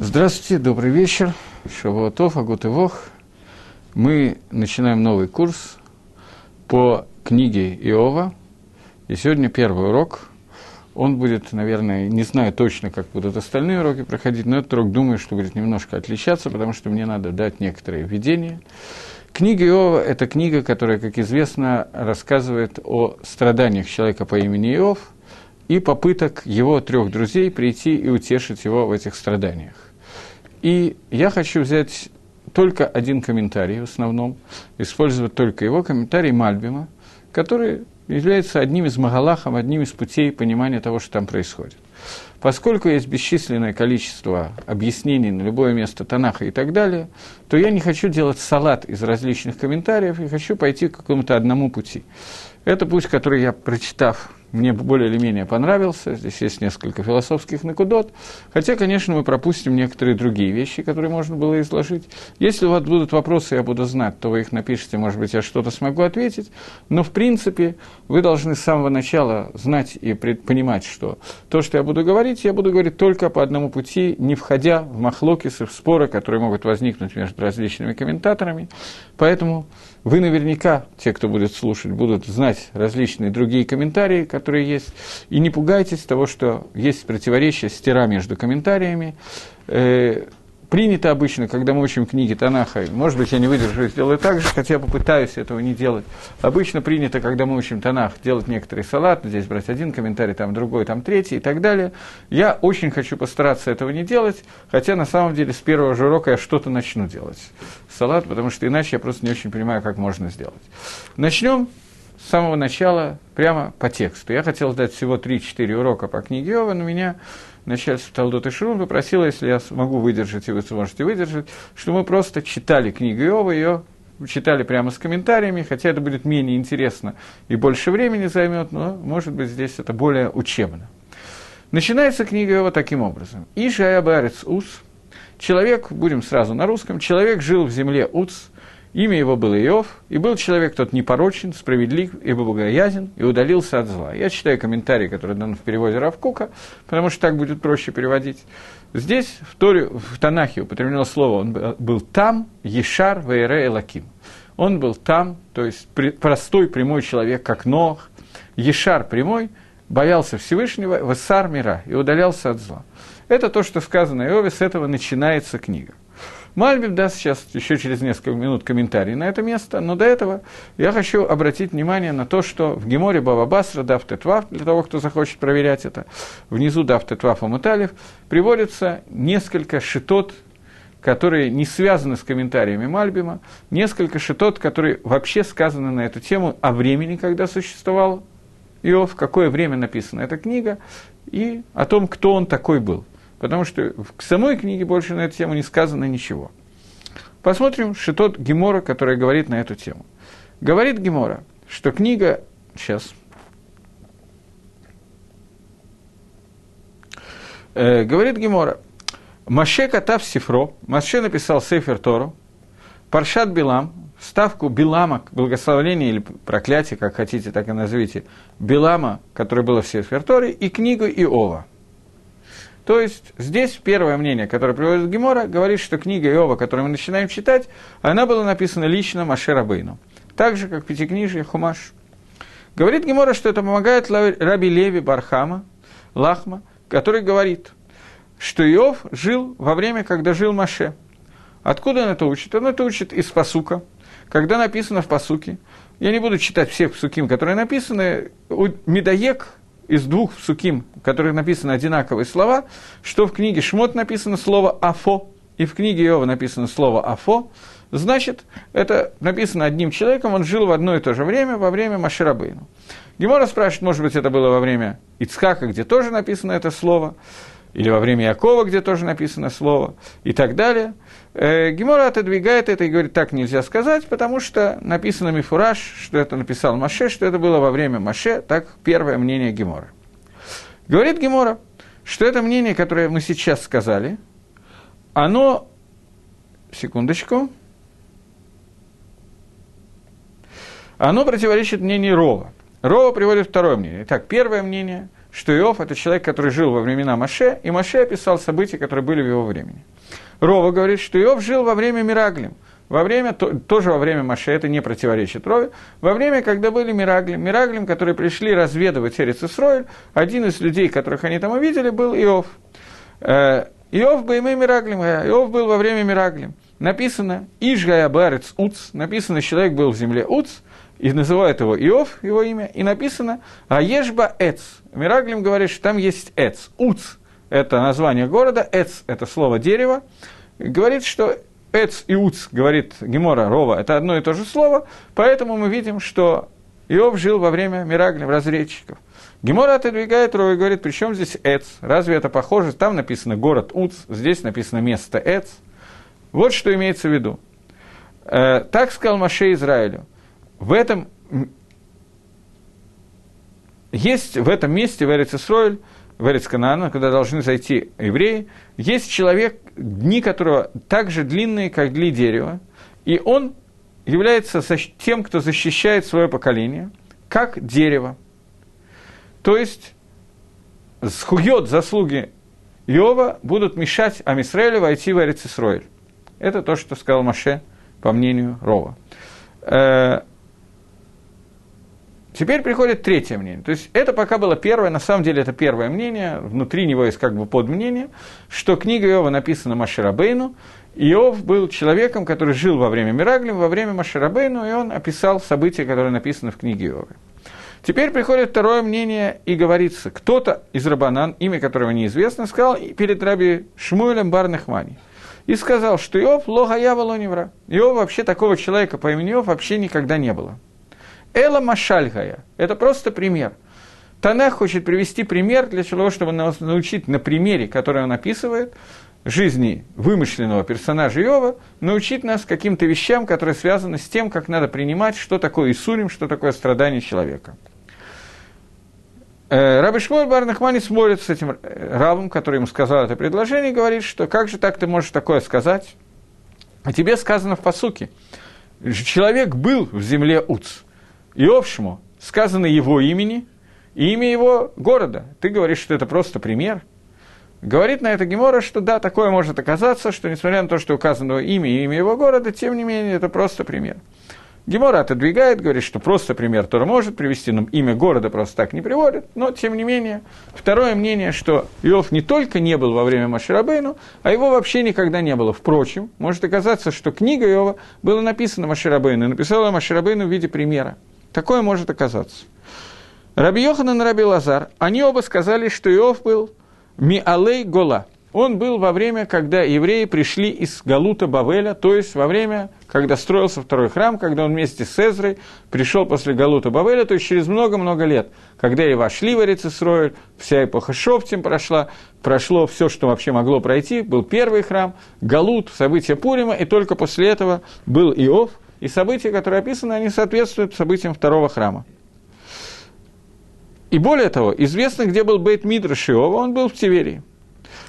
Здравствуйте, добрый вечер. Шавуатов, Агут и Вох. Мы начинаем новый курс по книге Иова. И сегодня первый урок. Он будет, наверное, не знаю точно, как будут остальные уроки проходить, но этот урок, думаю, что будет немножко отличаться, потому что мне надо дать некоторые введения. Книга Иова – это книга, которая, как известно, рассказывает о страданиях человека по имени Иов и попыток его трех друзей прийти и утешить его в этих страданиях. И я хочу взять только один комментарий в основном, использовать только его комментарий Мальбима, который является одним из магалахов, одним из путей понимания того, что там происходит. Поскольку есть бесчисленное количество объяснений на любое место Танаха и так далее, то я не хочу делать салат из различных комментариев и хочу пойти к какому-то одному пути. Это путь, который я, прочитав мне более или менее понравился. Здесь есть несколько философских накудот. Хотя, конечно, мы пропустим некоторые другие вещи, которые можно было изложить. Если у вас будут вопросы, я буду знать, то вы их напишите, может быть, я что-то смогу ответить. Но, в принципе, вы должны с самого начала знать и понимать, что то, что я буду говорить, я буду говорить только по одному пути, не входя в махлокисы, в споры, которые могут возникнуть между различными комментаторами. Поэтому вы наверняка, те, кто будет слушать, будут знать различные другие комментарии, которые есть. И не пугайтесь того, что есть противоречие, стира между комментариями. Принято обычно, когда мы учим книги Танаха, может быть, я не выдержу и сделаю так же, хотя попытаюсь этого не делать. Обычно принято, когда мы учим Танах, делать некоторый салат, здесь брать один комментарий, там другой, там третий и так далее. Я очень хочу постараться этого не делать, хотя на самом деле с первого же урока я что-то начну делать. Салат, потому что иначе я просто не очень понимаю, как можно сделать. Начнем с самого начала прямо по тексту. Я хотел дать всего 3-4 урока по книге Йова, но меня начальство Талдот и Шрун попросило, если я смогу выдержать, и вы сможете выдержать, что мы просто читали книгу Иова, ее читали прямо с комментариями, хотя это будет менее интересно и больше времени займет, но, может быть, здесь это более учебно. Начинается книга его таким образом. «Ишая Барец Ус» – человек, будем сразу на русском, человек жил в земле Уц – Имя его было Иов, и был человек тот непорочен, справедлив и богоязен, и удалился от зла. Я читаю комментарий, который дан в переводе Равкука, потому что так будет проще переводить. Здесь в, Торе, в Танахе употреблено слово, он был там, Ешар, Вейре, Элаким. Он был там, то есть простой прямой человек, как Нох, Ешар прямой, боялся Всевышнего, Весар мира, и удалялся от зла. Это то, что сказано Иове, с этого начинается книга. Мальбим даст сейчас еще через несколько минут комментарий на это место, но до этого я хочу обратить внимание на то, что в Геморе Баба Басра, Дав Тетвав, для того, кто захочет проверять это, внизу Дав Тетвав Амуталев, приводится несколько шитот, которые не связаны с комментариями Мальбима, несколько шитот, которые вообще сказаны на эту тему о времени, когда существовал Иов, в какое время написана эта книга, и о том, кто он такой был – потому что в самой книге больше на эту тему не сказано ничего. Посмотрим Шитот Гемора, который говорит на эту тему. Говорит Гемора, что книга... Сейчас. Э, говорит Гемора. Маше Катав Сифро, Маше написал Сейфер Тору, Паршат Билам, ставку Билама, благословление или проклятие, как хотите, так и назовите, Билама, которое было в Сейфер Торе, и книгу Иова – то есть здесь первое мнение, которое приводит Гемора, говорит, что книга Иова, которую мы начинаем читать, она была написана лично Маше Рабейну. Так же, как Пятикнижие Хумаш. Говорит Гемора, что это помогает Раби Леви Бархама, Лахма, который говорит, что Иов жил во время, когда жил Маше. Откуда он это учит? Он это учит из Пасука. Когда написано в Пасуке, я не буду читать всех псуким, которые написаны, Медоек, из двух суким, в которых написаны одинаковые слова, что в книге Шмот написано слово «афо», и в книге Иова написано слово «афо», значит, это написано одним человеком, он жил в одно и то же время, во время Маширабейну. Гемора спрашивает, может быть, это было во время Ицхака, где тоже написано это слово, или во время Якова, где тоже написано слово, и так далее. Э, Гемора отодвигает это и говорит, так нельзя сказать, потому что написано Мифураж, что это написал Маше, что это было во время Маше, так первое мнение Гемора. Говорит Гемора, что это мнение, которое мы сейчас сказали, оно, секундочку, оно противоречит мнению Рова. Рова приводит второе мнение. Итак, первое мнение – что Иов – это человек, который жил во времена Маше, и Маше описал события, которые были в его времени. Рова говорит, что Иов жил во время Мираглим, во время, тоже во время Маше, это не противоречит Рове, во время, когда были Мираглим, Мираглим, которые пришли разведывать Эрец Исроиль, один из людей, которых они там увидели, был Иов. Э, Иов имя Мираглим, Иов был во время Мираглим. Написано «Ишгая барец уц», написано «Человек был в земле уц», и называют его Иов, его имя, и написано «Аешба эц». Мираглим говорит, что там есть эц, уц – это название города, эц – это слово дерево. Говорит, что эц и уц, говорит Гемора Рова, это одно и то же слово, поэтому мы видим, что Иов жил во время Мираглим, разречников. Гемора отодвигает Рова и говорит, при чем здесь эц? Разве это похоже? Там написано город Уц, здесь написано место эц. Вот что имеется в виду. Э, так сказал Маше Израилю – в этом есть в этом месте, в Эрицесройль, в Эрицканаана, куда должны зайти евреи, есть человек, дни которого так же длинные, как дни дерева, и он является тем, кто защищает свое поколение, как дерево. То есть, схует заслуги Иова будут мешать Амисраэлю войти в Эрицесройль. Это то, что сказал Маше, по мнению Рова. Теперь приходит третье мнение. То есть это пока было первое, на самом деле это первое мнение, внутри него есть как бы подмнение, что книга Иова написана Маширабейну, Иов был человеком, который жил во время Мираглим, во время Маширабейну, и он описал события, которые написаны в книге Иова. Теперь приходит второе мнение, и говорится, кто-то из Рабанан, имя которого неизвестно, сказал перед раби Шмуэлем Барнахмани, и сказал, что Иов логаява лоневра. Иов вообще такого человека по имени Иов вообще никогда не было. Эла Машальгая. Это просто пример. Танах хочет привести пример для того, чтобы нас научить на примере, который он описывает, жизни вымышленного персонажа Иова, научить нас каким-то вещам, которые связаны с тем, как надо принимать, что такое Исурим, что такое страдание человека. Э, Раби Шмоль Барнахмани смотрит с этим Равом, который ему сказал это предложение, и говорит, что как же так ты можешь такое сказать? А тебе сказано в посуке. Человек был в земле Уц. Иовшему сказано его имени и имя его города. Ты говоришь, что это просто пример. Говорит на это Гемора, что да, такое может оказаться, что несмотря на то, что указано имя и имя его города, тем не менее, это просто пример. Гемора отодвигает, говорит, что просто пример Тора может привести, но имя города просто так не приводит, но тем не менее. Второе мнение, что Иов не только не был во время Маширабейну, а его вообще никогда не было. Впрочем, может оказаться, что книга Иова была написана Маширабейну, и написала Маширабейну в виде примера. Такое может оказаться. Раби Йохан и Раби Лазар, они оба сказали, что Иов был Миалей Гола. Он был во время, когда евреи пришли из Галута Бавеля, то есть во время, когда строился второй храм, когда он вместе с Эзрой пришел после Галута Бавеля, то есть через много-много лет, когда и вошли в Эрицесроиль, вся эпоха Шоптим прошла, прошло все, что вообще могло пройти, был первый храм, Галут, события Пурима, и только после этого был Иов – и события, которые описаны, они соответствуют событиям второго храма. И более того, известно, где был Бейт Мидраш Иова, он был в Тиверии.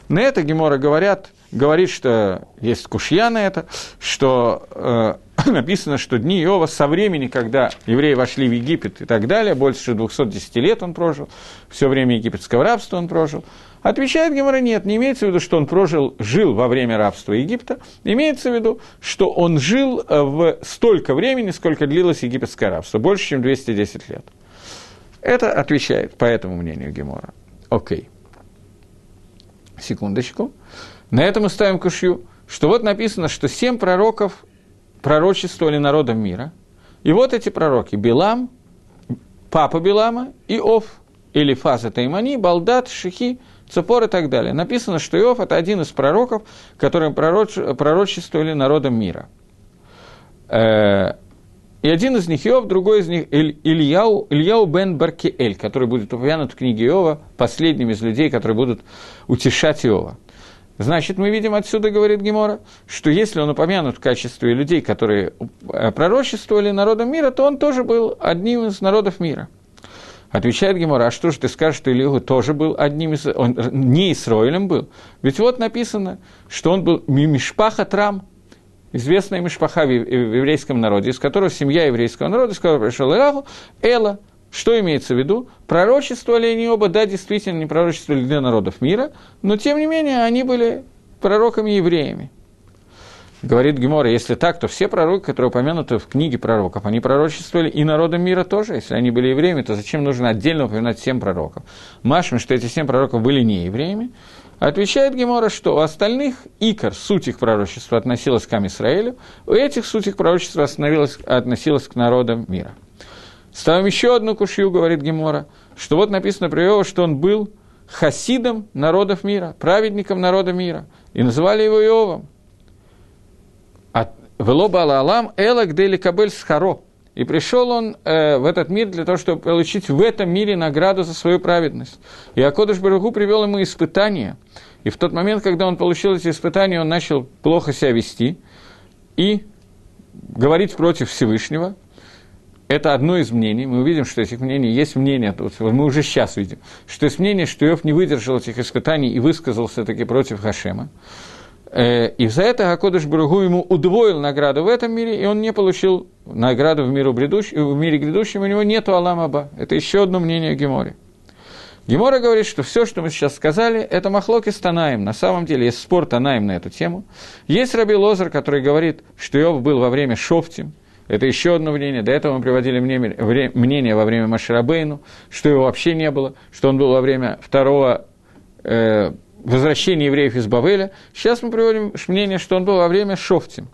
На это Гемора говорят, говорит, что есть кушья на это, что э, написано, что дни Иова со времени, когда евреи вошли в Египет и так далее, больше 210 лет он прожил, все время египетского рабства он прожил, Отвечает Гемора, нет, не имеется в виду, что он прожил, жил во время рабства Египта, имеется в виду, что он жил э, в столько времени, сколько длилось египетское рабство, больше, чем 210 лет. Это отвечает по этому мнению Гемора. Окей. Секундочку. На этом мы ставим кушью, что вот написано, что семь пророков пророчествовали народам мира. И вот эти пророки – Билам, папа Билама и Ов, или Фаза Таймани, Балдат, Шихи – Цепор и так далее. Написано, что Иов – это один из пророков, которые пророч, пророчествовали народам мира. Э, и один из них Иов, другой из них Ильяу, Ильяу бен Баркиэль, который будет упомянут в книге Иова, последним из людей, которые будут утешать Иова. Значит, мы видим отсюда, говорит Гемора, что если он упомянут в качестве людей, которые э, пророчествовали народам мира, то он тоже был одним из народов мира – Отвечает Гемора, а что же ты скажешь, что Илиhu тоже был одним из... Он не Исроилем был. Ведь вот написано, что он был Мишпаха Трам, известная Мишпаха в еврейском народе, из которого семья еврейского народа, из которого пришел Илаху, Эла, Что имеется в виду? Пророчествовали они оба, да, действительно, не пророчествовали для народов мира, но, тем не менее, они были пророками-евреями. Говорит Гемора, если так, то все пророки, которые упомянуты в книге пророков, они пророчествовали и народам мира тоже. Если они были евреями, то зачем нужно отдельно упоминать семь пророков? Машем, что эти семь пророков были не евреями. Отвечает Гемора, что у остальных икор, суть их пророчества относилась к Амисраэлю, у этих суть их пророчества относилась к народам мира. Ставим еще одну кушью, говорит Гемора, что вот написано про Иова, что он был хасидом народов мира, праведником народа мира, и называли его Иовом. Велоба Алам Элак Дели Кабель Схаро. И пришел он э, в этот мир для того, чтобы получить в этом мире награду за свою праведность. И Акодыш Барагу привел ему испытания. И в тот момент, когда он получил эти испытания, он начал плохо себя вести и говорить против Всевышнего. Это одно из мнений. Мы увидим, что этих мнений есть мнение, мы уже сейчас видим, что есть мнение, что Иов не выдержал этих испытаний и высказался таки против Хашема. Э, и за это Акодыш Бругу ему удвоил награду в этом мире, и он не получил награду в, миру грядущем, в мире грядущем, у него нет Алам Аба. Это еще одно мнение Гемори. Гемора говорит, что все, что мы сейчас сказали, это махлоки с Танаем. На самом деле есть спор Танаем на эту тему. Есть Раби Лозер, который говорит, что Иов был во время Шофтим. Это еще одно мнение. До этого мы приводили мнение во время Маширабейну, что его вообще не было, что он был во время второго э, возвращения евреев из Бавеля. Сейчас мы приводим мнение, что он был во время Шофтим.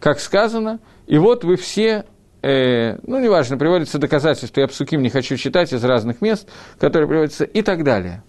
Как сказано, и вот вы все, э, ну, неважно, приводятся доказательства, я псуким не хочу читать из разных мест, которые приводятся, и так далее.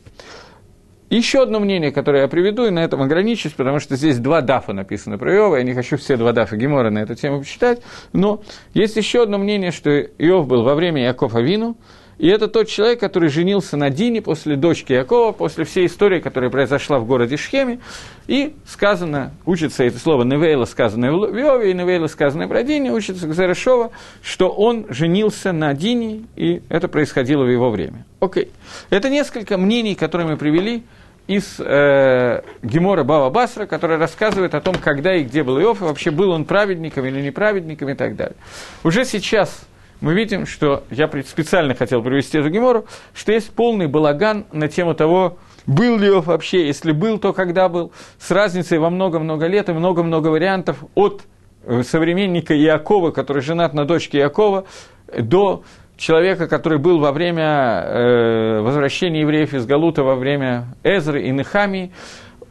Еще одно мнение, которое я приведу, и на этом ограничусь, потому что здесь два дафа написаны про Иова, я не хочу все два дафа Гемора на эту тему почитать, но есть еще одно мнение, что Иов был во время Якова Вину, и это тот человек, который женился на Дине после дочки Якова, после всей истории, которая произошла в городе Шхеме. И сказано, учится это слово Невейла, сказанное в Иове, и Невейла, сказанное про Дине, учится Гзарашова, что он женился на Дине, и это происходило в его время. Окей. Это несколько мнений, которые мы привели из э, Гемора Бава Басра, который рассказывает о том, когда и где был Иов, и вообще был он праведником или неправедником и так далее. Уже сейчас мы видим, что я специально хотел привести эту гемору, что есть полный балаган на тему того, был ли Иов вообще, если был, то когда был, с разницей во много-много лет и много-много вариантов от э, современника Иакова, который женат на дочке Иакова, до человека, который был во время э, возвращения евреев из Галута, во время Эзры и Нехамии,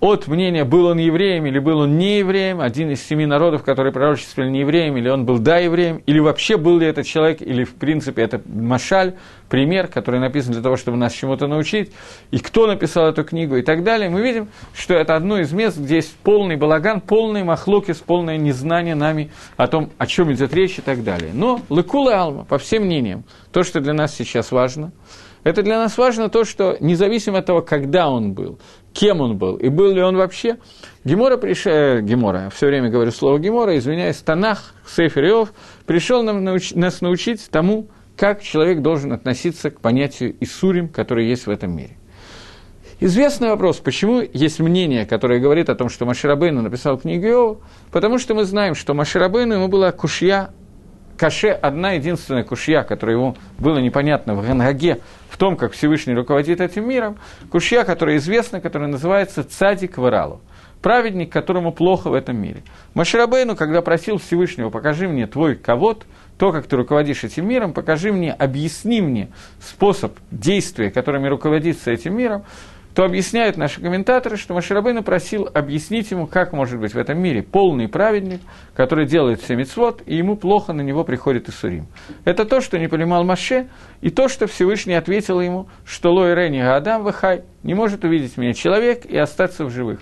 от мнения, был он евреем или был он не евреем, один из семи народов, которые пророчествовали не евреем, или он был да евреем, или вообще был ли этот человек, или в принципе это машаль, пример, который написан для того, чтобы нас чему-то научить, и кто написал эту книгу и так далее, мы видим, что это одно из мест, где есть полный балаган, полный махлокис, полное незнание нами о том, о чем идет речь и так далее. Но Лекула Алма, по всем мнениям, то, что для нас сейчас важно – это для нас важно то, что независимо от того, когда он был, кем он был, и был ли он вообще, Гемора пришел, э, Гемора, все время говорю слово Гемора, извиняюсь, Танах, Сейфер Иов, пришел нам науч, нас научить тому, как человек должен относиться к понятию Исурим, который есть в этом мире. Известный вопрос, почему есть мнение, которое говорит о том, что Маширабейну написал книгу Иова, потому что мы знаем, что Маширабейну ему была кушья Каше одна единственная кушья, которая ему было непонятно в Гангаге, в том, как Всевышний руководит этим миром, кушья, которая известна, которая называется Цадик Варалу, праведник, которому плохо в этом мире. Маширабейну, когда просил Всевышнего, покажи мне твой ковод, то, как ты руководишь этим миром, покажи мне, объясни мне способ действия, которыми руководится этим миром, то объясняют наши комментаторы, что Маширабейна просил объяснить ему, как может быть в этом мире полный праведник, который делает все мецвод, и ему плохо на него приходит Исурим. Это то, что не понимал Маше, и то, что Всевышний ответил ему, что Лой Рени Адам Вахай не может увидеть меня человек и остаться в живых.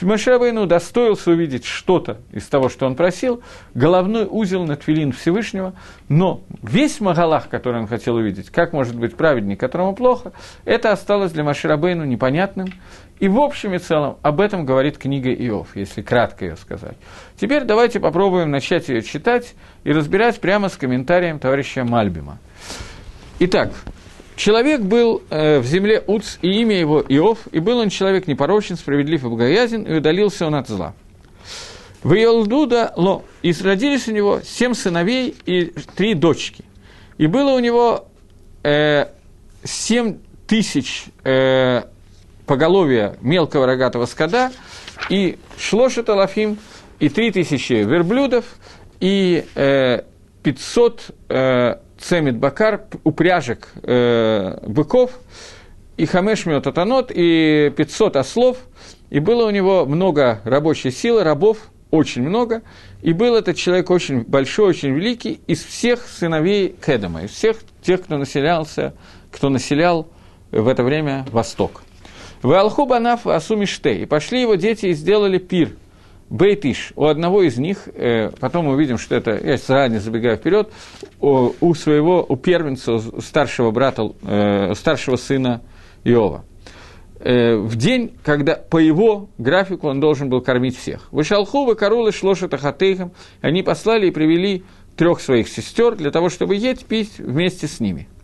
Маширабейну удостоился увидеть что-то из того, что он просил, головной узел на твилин Всевышнего, но весь Магалах, который он хотел увидеть, как может быть праведник, которому плохо, это осталось для Маширабейну непонятным. И в общем и целом об этом говорит книга Иов, если кратко ее сказать. Теперь давайте попробуем начать ее читать и разбирать прямо с комментарием товарища Мальбима. Итак, Человек был э, в земле Уц, и имя его Иов, и был он человек непорочен, справедлив и богоязен, и удалился он от зла. В Иолдуда Ло, и родились у него семь сыновей и три дочки. И было у него э, 7 тысяч э, поголовья мелкого рогатого скота, и шлошет алафим, и 3 тысячи верблюдов, и э, 500 э, цемит бакар, упряжек э, быков, и хамеш татанот, и 500 ослов, и было у него много рабочей силы, рабов, очень много, и был этот человек очень большой, очень великий, из всех сыновей Кедама, из всех тех, кто населялся, кто населял в это время Восток. В Алхубанаф Асумиштей. И пошли его дети и сделали пир. Бейтиш. У одного из них, э, потом мы увидим, что это, я заранее забегаю вперед, у, у своего, у первенца, у старшего брата, э, старшего сына Иова. Э, в день, когда по его графику он должен был кормить всех. Вышалху, выкорулы, шлошета хатейхам. Они послали и привели трех своих сестер для того, чтобы есть, пить вместе с ними –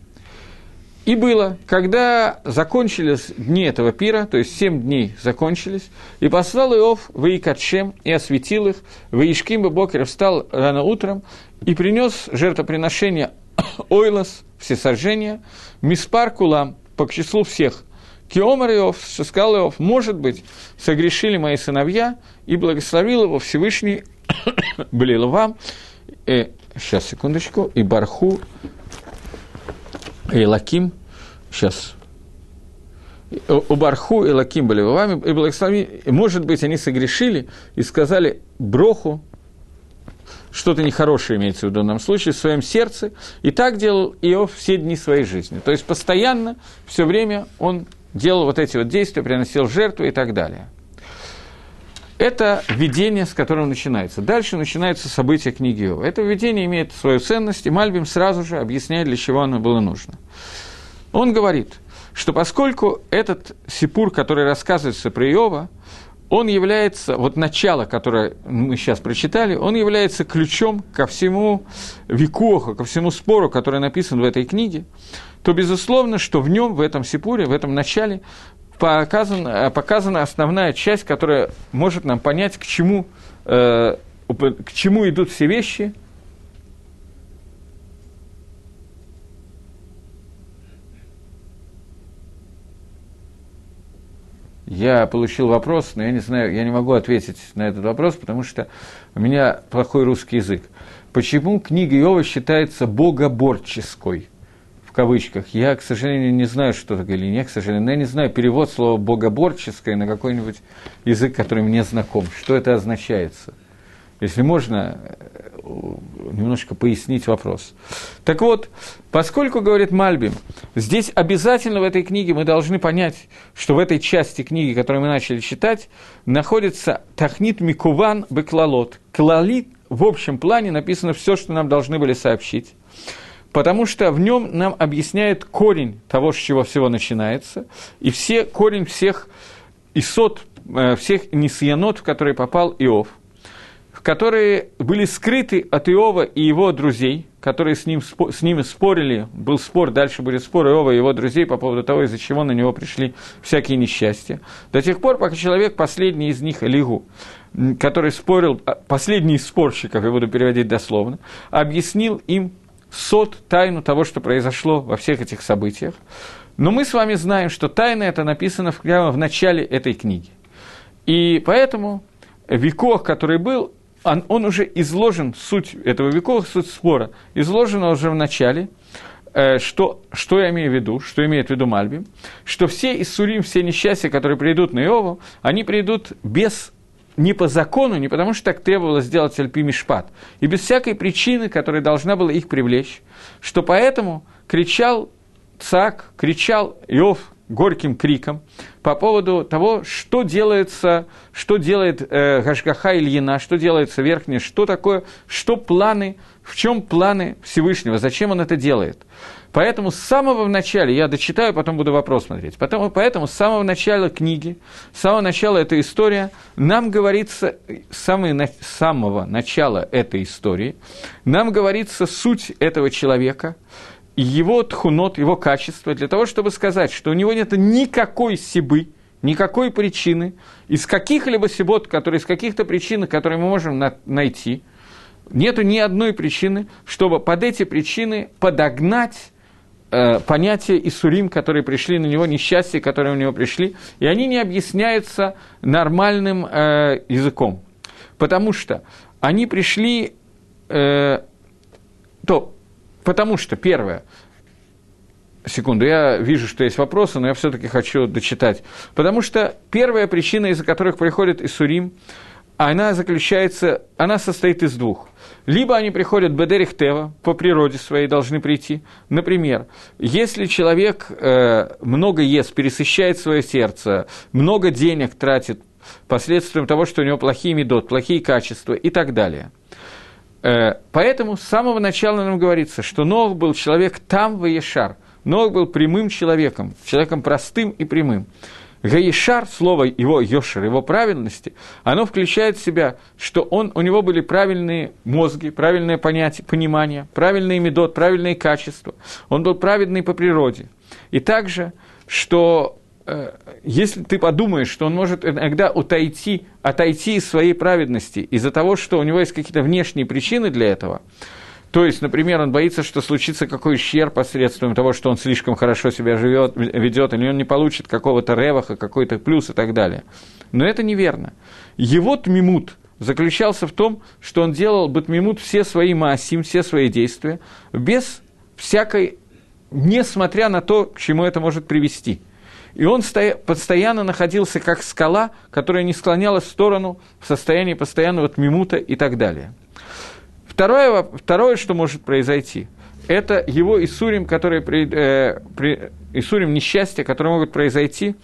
и было, когда закончились дни этого пира, то есть семь дней закончились, и послал Иов в Икатшем и осветил их, в Ишким Бокер встал рано утром и принес жертвоприношение Ойлас, всесожжения, Миспар Кулам, по числу всех. Киомар Иов, сказал Иов, может быть, согрешили мои сыновья, и благословил его Всевышний, блил вам, э, сейчас, секундочку, и Барху и Лаким, сейчас, у Барху и Лаким были вами, и благослови, может быть, они согрешили и сказали Броху, что-то нехорошее имеется в данном случае, в своем сердце, и так делал Иов все дни своей жизни. То есть постоянно, все время он делал вот эти вот действия, приносил жертвы и так далее. Это видение, с которым начинается. Дальше начинаются события книги Иова. Это видение имеет свою ценность, и Мальбим сразу же объясняет, для чего оно было нужно. Он говорит, что поскольку этот сипур, который рассказывается про Иова, он является, вот начало, которое мы сейчас прочитали, он является ключом ко всему викоху, ко всему спору, который написан в этой книге, то безусловно, что в нем, в этом сипуре, в этом начале показана, показана основная часть, которая может нам понять, к чему, э, к чему идут все вещи. Я получил вопрос, но я не знаю, я не могу ответить на этот вопрос, потому что у меня плохой русский язык. Почему книга Иова считается богоборческой? Кавычках. Я, к сожалению, не знаю, что такое или нет, к сожалению, но я не знаю перевод слова «богоборческое» на какой-нибудь язык, который мне знаком. Что это означается? Если можно, э, немножко пояснить вопрос. Так вот, поскольку, говорит Мальбим, здесь обязательно в этой книге мы должны понять, что в этой части книги, которую мы начали читать, находится Тахнит Микуван Беклалот. Клалит в общем плане написано все, что нам должны были сообщить потому что в нем нам объясняет корень того, с чего всего начинается, и все, корень всех исот, э, всех несиянот, в которые попал Иов, которые были скрыты от Иова и его друзей, которые с, ним, с ними спорили, был спор, дальше были споры Иова и его друзей по поводу того, из-за чего на него пришли всякие несчастья, до тех пор, пока человек, последний из них, Лигу, который спорил, а, последний из спорщиков, я буду переводить дословно, объяснил им сот, тайну того, что произошло во всех этих событиях. Но мы с вами знаем, что тайна это написано прямо в начале этой книги. И поэтому веков, который был, он, он уже изложен, суть этого векова, суть спора, изложена уже в начале, э, что, что я имею в виду, что имеет в виду Мальби, что все Иссурим, все несчастья, которые придут на Иову, они придут без не по закону, не потому что так требовалось сделать Альпи Мишпат, и без всякой причины, которая должна была их привлечь, что поэтому кричал Цак, кричал Иов горьким криком по поводу того, что делается, что делает э, Гашгаха Ильина, что делается верхнее, что такое, что планы, в чем планы Всевышнего, зачем он это делает. Поэтому с самого начала, я дочитаю, потом буду вопрос смотреть, поэтому, поэтому с самого начала книги, с самого начала этой истории, нам говорится, с самого начала этой истории, нам говорится суть этого человека, его тхунот, его качество, для того, чтобы сказать, что у него нет никакой сибы, никакой причины, из каких-либо сибот, которые из каких-то причин, которые мы можем на- найти, нету ни одной причины, чтобы под эти причины подогнать э, понятия Исурим, которые пришли на него, несчастья, которые у него пришли, и они не объясняются нормальным э, языком. Потому что они пришли, э, то, потому что, первое, секунду, я вижу, что есть вопросы, но я все-таки хочу дочитать. Потому что первая причина, из-за которых приходит Исурим, она заключается, она состоит из двух. Либо они приходят бедерих тева, по природе своей должны прийти. Например, если человек э, много ест, пересыщает свое сердце, много денег тратит последствием того, что у него плохие медот, плохие качества и так далее. Э, поэтому с самого начала нам говорится, что Нох был человек там в Ешар. Нох был прямым человеком, человеком простым и прямым. Гаишар, слово его Йошер, его правильности, оно включает в себя, что он, у него были правильные мозги, правильное понятие, понимание, правильный медот, правильные качества. Он был праведный по природе. И также, что э, если ты подумаешь, что он может иногда отойти, отойти из своей праведности из-за того, что у него есть какие-то внешние причины для этого – то есть, например, он боится, что случится какой ущерб посредством того, что он слишком хорошо себя живет, ведет, или он не получит какого-то реваха, какой-то плюс и так далее. Но это неверно. Его тмимут заключался в том, что он делал батмимут все свои маасим, все свои действия, без всякой, несмотря на то, к чему это может привести. И он постоянно находился как скала, которая не склонялась в сторону в состоянии постоянного тмимута и так далее. Второе, второе, что может произойти, это его Исурим, которые при, э, при, Исурим несчастья, которые могут произойти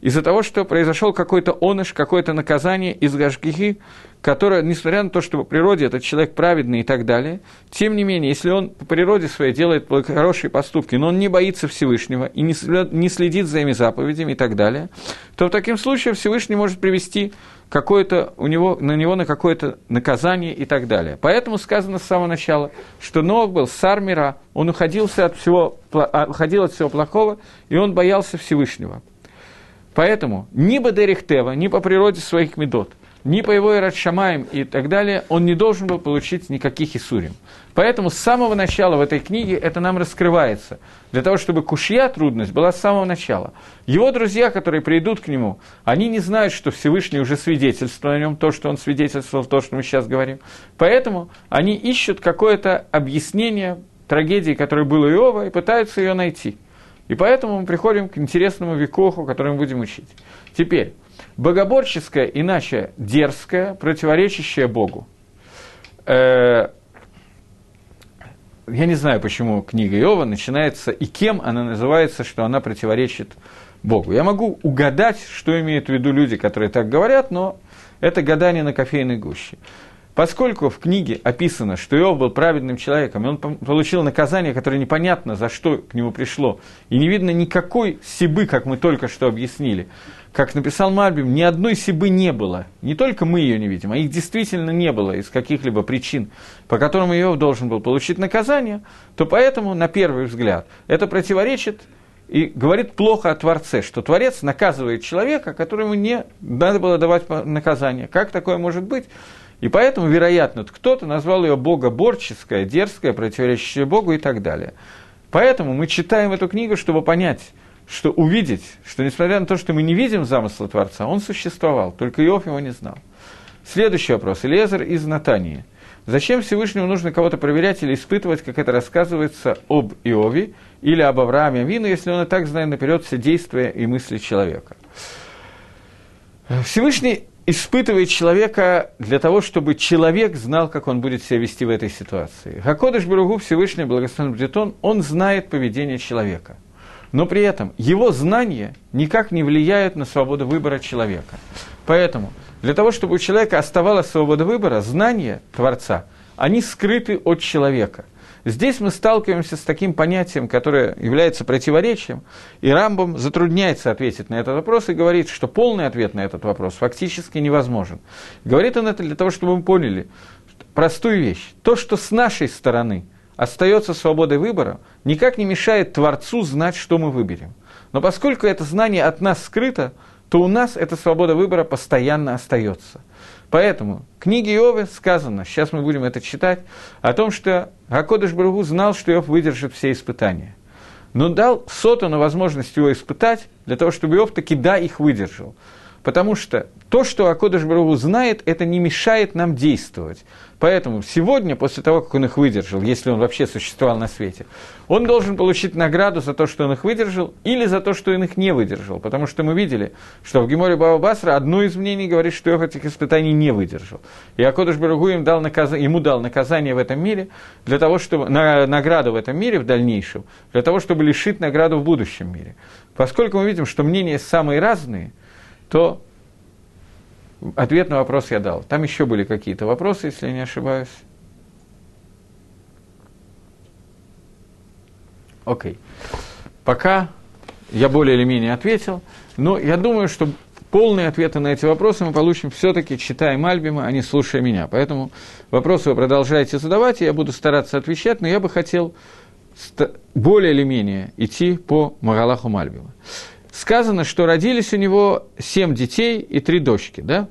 из-за того, что произошел какой-то оныш, какое-то наказание из Гашгихи, которое, несмотря на то, что по природе этот человек праведный и так далее, тем не менее, если он по природе своей делает хорошие поступки, но он не боится Всевышнего и не следит за ими заповедями и так далее, то в таком случае Всевышний может привести какое-то у него, на него на какое-то наказание и так далее. Поэтому сказано с самого начала, что Ног был сар мира, он уходился от всего, а, уходил от всего плохого, и он боялся Всевышнего. Поэтому ни Бадерихтева, ни по природе своих медот, ни по его Ирадшамаем и так далее, он не должен был получить никаких Исурим. Поэтому с самого начала в этой книге это нам раскрывается. Для того, чтобы кушья трудность была с самого начала. Его друзья, которые придут к нему, они не знают, что Всевышний уже свидетельствовал о нем, то, что он свидетельствовал, то, что мы сейчас говорим. Поэтому они ищут какое-то объяснение трагедии, которая была у Иова, и пытаются ее найти. И поэтому мы приходим к интересному векоху, который мы будем учить. Теперь, богоборческое, иначе дерзкое, противоречащее Богу. Э, я не знаю, почему книга Иова начинается, и кем она называется, что она противоречит Богу. Я могу угадать, что имеют в виду люди, которые так говорят, но это гадание на кофейной гуще. Поскольку в книге описано, что Иов был праведным человеком, и он получил наказание, которое непонятно, за что к нему пришло, и не видно никакой сибы, как мы только что объяснили, как написал Мальбим, ни одной сибы не было. Не только мы ее не видим, а их действительно не было из каких-либо причин, по которым Иов должен был получить наказание, то поэтому, на первый взгляд, это противоречит и говорит плохо о Творце, что Творец наказывает человека, которому не надо было давать наказание. Как такое может быть? И поэтому, вероятно, кто-то назвал ее богоборческая, дерзкая, противоречащая Богу и так далее. Поэтому мы читаем эту книгу, чтобы понять, что увидеть, что несмотря на то, что мы не видим замысла Творца, он существовал, только Иов его не знал. Следующий вопрос. Элезер из Натании. Зачем Всевышнему нужно кого-то проверять или испытывать, как это рассказывается об Иове или об Аврааме Вину, если он и так знает наперед все действия и мысли человека? Всевышний испытывает человека для того, чтобы человек знал, как он будет себя вести в этой ситуации. Хакодыш Баругу, Всевышний Благословен Бдетон, он знает поведение человека – но при этом его знания никак не влияют на свободу выбора человека. Поэтому для того, чтобы у человека оставалась свобода выбора, знания Творца, они скрыты от человека. Здесь мы сталкиваемся с таким понятием, которое является противоречием, и Рамбом затрудняется ответить на этот вопрос и говорит, что полный ответ на этот вопрос фактически невозможен. Говорит он это для того, чтобы мы поняли простую вещь. То, что с нашей стороны – остается свободой выбора, никак не мешает Творцу знать, что мы выберем. Но поскольку это знание от нас скрыто, то у нас эта свобода выбора постоянно остается. Поэтому в книге Иовы сказано, сейчас мы будем это читать, о том, что Гакодыш Баругу знал, что Иов выдержит все испытания. но дал Сотану возможность его испытать, для того, чтобы Иов таки да их выдержал. Потому что то, что Акодыш Барагу знает, это не мешает нам действовать. Поэтому сегодня, после того, как он их выдержал, если он вообще существовал на свете, он должен получить награду за то, что он их выдержал, или за то, что он их не выдержал. Потому что мы видели, что в Геморе Баба Басра одно из мнений говорит, что Иов этих испытаний не выдержал. И Акодыш Барагу им дал наказ... ему дал наказание в этом мире, для того, чтобы... на... награду в этом мире в дальнейшем, для того, чтобы лишить награду в будущем мире. Поскольку мы видим, что мнения самые разные, то ответ на вопрос я дал. Там еще были какие-то вопросы, если я не ошибаюсь. Окей. Пока я более или менее ответил, но я думаю, что полные ответы на эти вопросы мы получим все-таки, читая Мальбима, а не слушая меня. Поэтому вопросы вы продолжаете задавать, и я буду стараться отвечать, но я бы хотел более или менее идти по Магалаху Мальбима сказано, что родились у него семь детей и три дочки, да?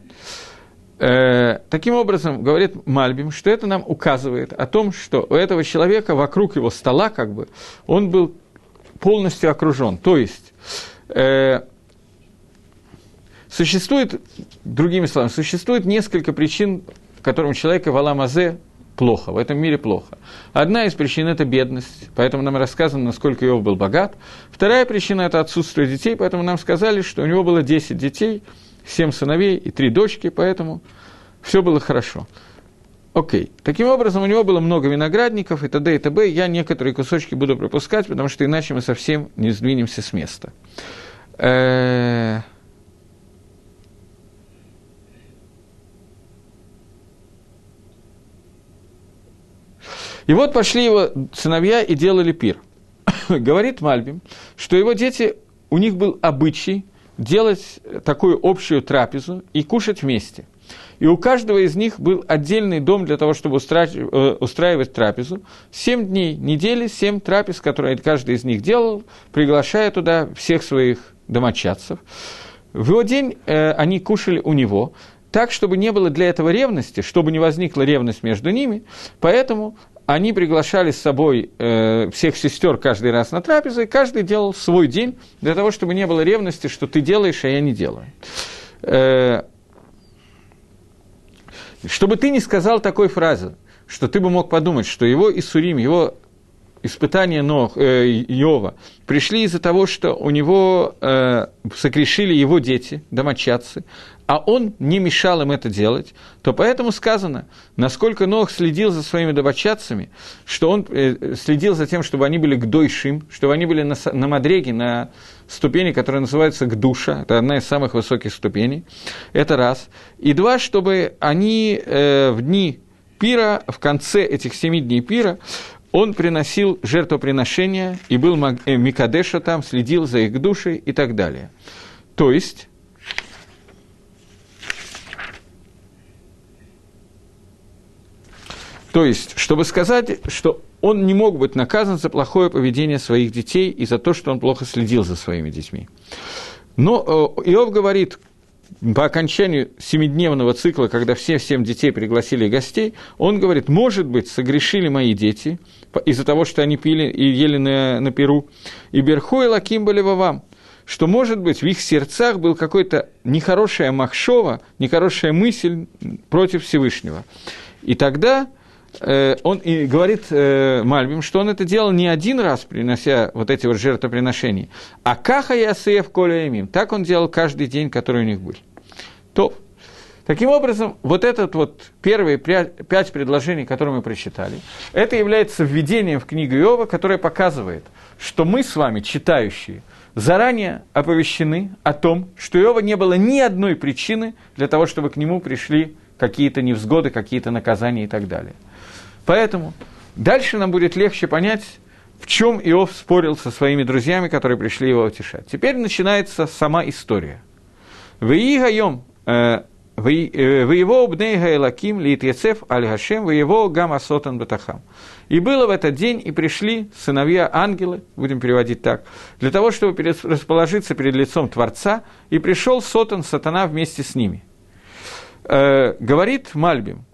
Э, таким образом, говорит Мальбим, что это нам указывает о том, что у этого человека вокруг его стола, как бы, он был полностью окружен. То есть, э, существует, другими словами, существует несколько причин, которым человека в Аламазе плохо, в этом мире плохо. Одна из причин – это бедность, поэтому нам рассказано, насколько Иов был богат. Вторая причина – это отсутствие детей, поэтому нам сказали, что у него было 10 детей, 7 сыновей и 3 дочки, поэтому все было хорошо. Окей. Таким образом, у него было много виноградников и т.д. и т.б. Я некоторые кусочки буду пропускать, потому что иначе мы совсем не сдвинемся с места. И вот пошли его сыновья и делали пир. Говорит Мальбим, что его дети, у них был обычай делать такую общую трапезу и кушать вместе. И у каждого из них был отдельный дом для того, чтобы э, устраивать трапезу. Семь дней недели, семь трапез, которые каждый из них делал, приглашая туда всех своих домочадцев. В его день э, они кушали у него, так, чтобы не было для этого ревности, чтобы не возникла ревность между ними, поэтому они приглашали с собой э, всех сестер каждый раз на трапезу, и каждый делал свой день для того, чтобы не было ревности, что ты делаешь, а я не делаю. Э, чтобы ты не сказал такой фразы, что ты бы мог подумать, что его Исурим, его испытания Нох, э, Йова пришли из-за того, что у него э, согрешили его дети, домочадцы, а он не мешал им это делать, то поэтому сказано, насколько Нох следил за своими домочадцами, что он э, следил за тем, чтобы они были к дойшим, чтобы они были на, на мадреге, на ступени, которая называется гдуша, это одна из самых высоких ступеней, это раз. И два, чтобы они э, в дни пира, в конце этих семи дней пира, он приносил жертвоприношения и был э, Микадеша там, следил за их душей и так далее. То есть, То есть, чтобы сказать, что он не мог быть наказан за плохое поведение своих детей и за то, что он плохо следил за своими детьми. Но э, Иов говорит, по окончанию семидневного цикла, когда все семь детей пригласили гостей, он говорит, может быть, согрешили мои дети из-за того, что они пили и ели на, на перу, и берху и лаким были вам, что, может быть, в их сердцах был какой-то нехорошая махшова, нехорошая мысль против Всевышнего. И тогда он и говорит э, Мальбим, что он это делал не один раз, принося вот эти вот жертвоприношения, а каха ясеев коля имим. Так он делал каждый день, который у них был. То, таким образом, вот этот вот первые пять предложений, которые мы прочитали, это является введением в книгу Иова, которое показывает, что мы с вами, читающие, заранее оповещены о том, что Иова не было ни одной причины для того, чтобы к нему пришли какие-то невзгоды, какие-то наказания и так далее. Поэтому дальше нам будет легче понять, в чем Иов спорил со своими друзьями, которые пришли его утешать. Теперь начинается сама история. Ваигаем, э, э, Воево бнейга элаким лит аль гашем, воево гам асотан батахам. И было в этот день, и пришли сыновья ангелы, будем переводить так, для того, чтобы расположиться перед лицом Творца, и пришел сотан сатана вместе с ними. Э, говорит Мальбим,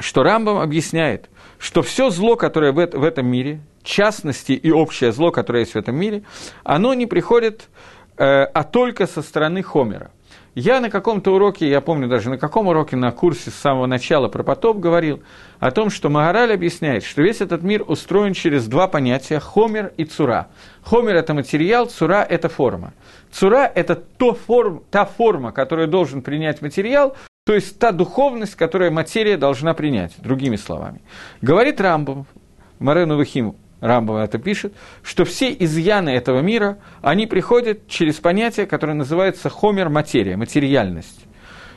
что Рамбам объясняет, что все зло, которое в, этом мире, частности и общее зло, которое есть в этом мире, оно не приходит, э, а только со стороны Хомера. Я на каком-то уроке, я помню даже на каком уроке на курсе с самого начала про потоп говорил о том, что Магараль объясняет, что весь этот мир устроен через два понятия – хомер и цура. Хомер – это материал, цура – это форма. Цура – это то форм, та форма, которую должен принять материал, то есть та духовность, которую материя должна принять, другими словами. Говорит Рамбам, Марену Вахим Рамбам это пишет, что все изъяны этого мира, они приходят через понятие, которое называется хомер материя, материальность.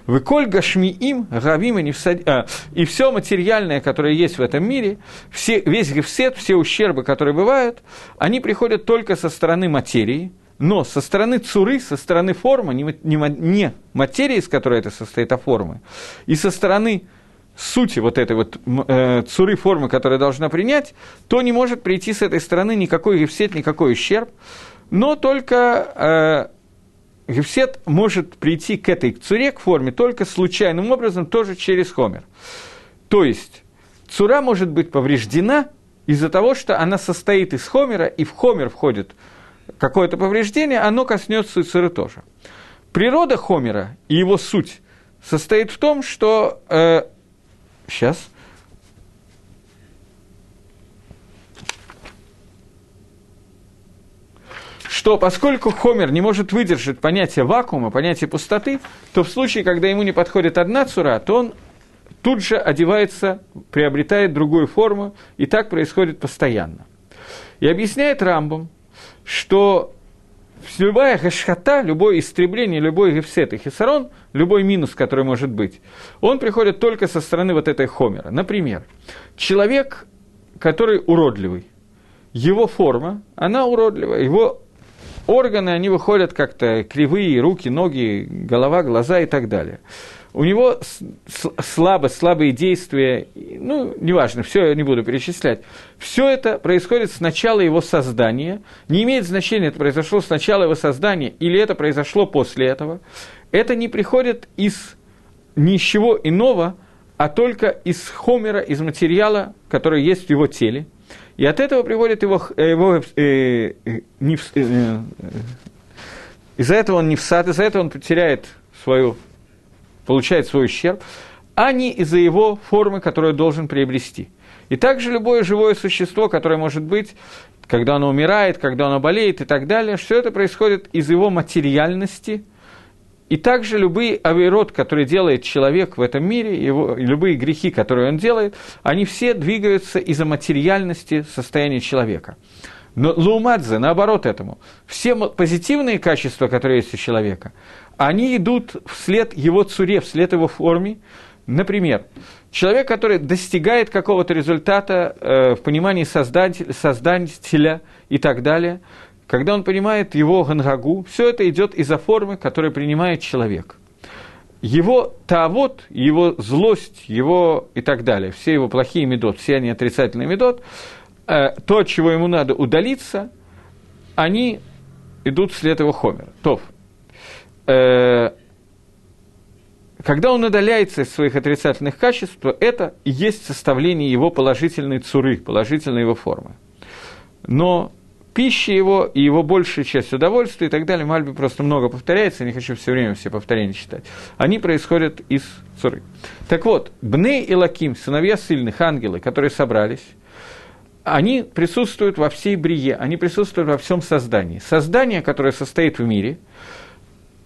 Выколь гашми им, гавим и, всад... а, и все материальное, которое есть в этом мире, все, весь гефсет, все ущербы, которые бывают, они приходят только со стороны материи, но со стороны цуры, со стороны формы, не, не, материи, из которой это состоит, а формы, и со стороны сути вот этой вот э, цуры формы, которая должна принять, то не может прийти с этой стороны никакой гефсет, никакой ущерб, но только э, гефсет может прийти к этой цуре, к форме, только случайным образом, тоже через хомер. То есть цура может быть повреждена из-за того, что она состоит из хомера, и в хомер входит какое-то повреждение, оно коснется и цуры тоже. Природа хомера и его суть состоит в том, что э, Сейчас. что поскольку Хомер не может выдержать понятие вакуума, понятие пустоты, то в случае, когда ему не подходит одна цура, то он тут же одевается, приобретает другую форму, и так происходит постоянно. И объясняет Рамбом, что любая гашхата, любое истребление, любой гефсет и хисарон, любой минус, который может быть, он приходит только со стороны вот этой хомера. Например, человек, который уродливый, его форма, она уродливая, его органы, они выходят как-то кривые, руки, ноги, голова, глаза и так далее у него слабо, слабые действия, ну, неважно, все я не буду перечислять. Все это происходит с начала его создания. Не имеет значения, это произошло с начала его создания или это произошло после этого. Это не приходит из ничего иного, а только из хомера, из материала, который есть в его теле. И от этого приводит его, э, его э, э, не, э, э, из-за этого он не в сад, из-за этого он потеряет свою получает свой ущерб, а не из-за его формы, которую должен приобрести. И также любое живое существо, которое может быть, когда оно умирает, когда оно болеет и так далее, все это происходит из его материальности. И также любые авирот, которые делает человек в этом мире, его, любые грехи, которые он делает, они все двигаются из-за материальности состояния человека. Но лаумадзе, наоборот этому, все позитивные качества, которые есть у человека, они идут вслед его цуре, вслед его форме. Например, человек, который достигает какого-то результата э, в понимании создателя, создателя и так далее, когда он понимает его гангагу, все это идет из-за формы, которую принимает человек. Его таавот, его злость, его и так далее, все его плохие медот, все они отрицательные медот, э, то, от чего ему надо удалиться, они идут вслед его хомера. Тов э, когда он удаляется из своих отрицательных качеств, то это и есть составление его положительной цуры, положительной его формы. Но пища его и его большая часть удовольствия и так далее, Мальби просто много повторяется, я не хочу все время все повторения читать, они происходят из цуры. Так вот, Бней и Лаким, сыновья сильных, ангелы, которые собрались, они присутствуют во всей брие, они присутствуют во всем создании. Создание, которое состоит в мире –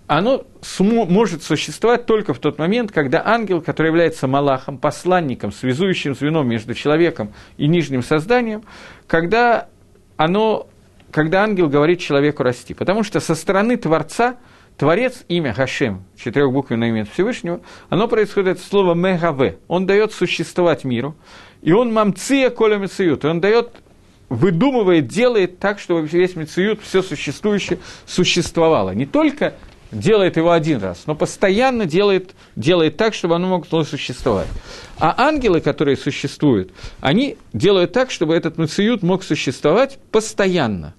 оно может существовать только в тот момент, когда ангел, который является малахом, посланником, связующим звеном между человеком и нижним созданием, когда, оно, когда ангел говорит человеку расти. Потому что со стороны Творца, Творец, имя Хашем, четырехбуквенное имя Всевышнего, оно происходит от слова «мегаве». Он дает существовать миру, и он мамция коля мециют, он дает выдумывает, делает так, чтобы весь мециют, все существующее существовало. Не только делает его один раз, но постоянно делает, делает так, чтобы оно могло существовать. А ангелы, которые существуют, они делают так, чтобы этот мациют мог существовать постоянно.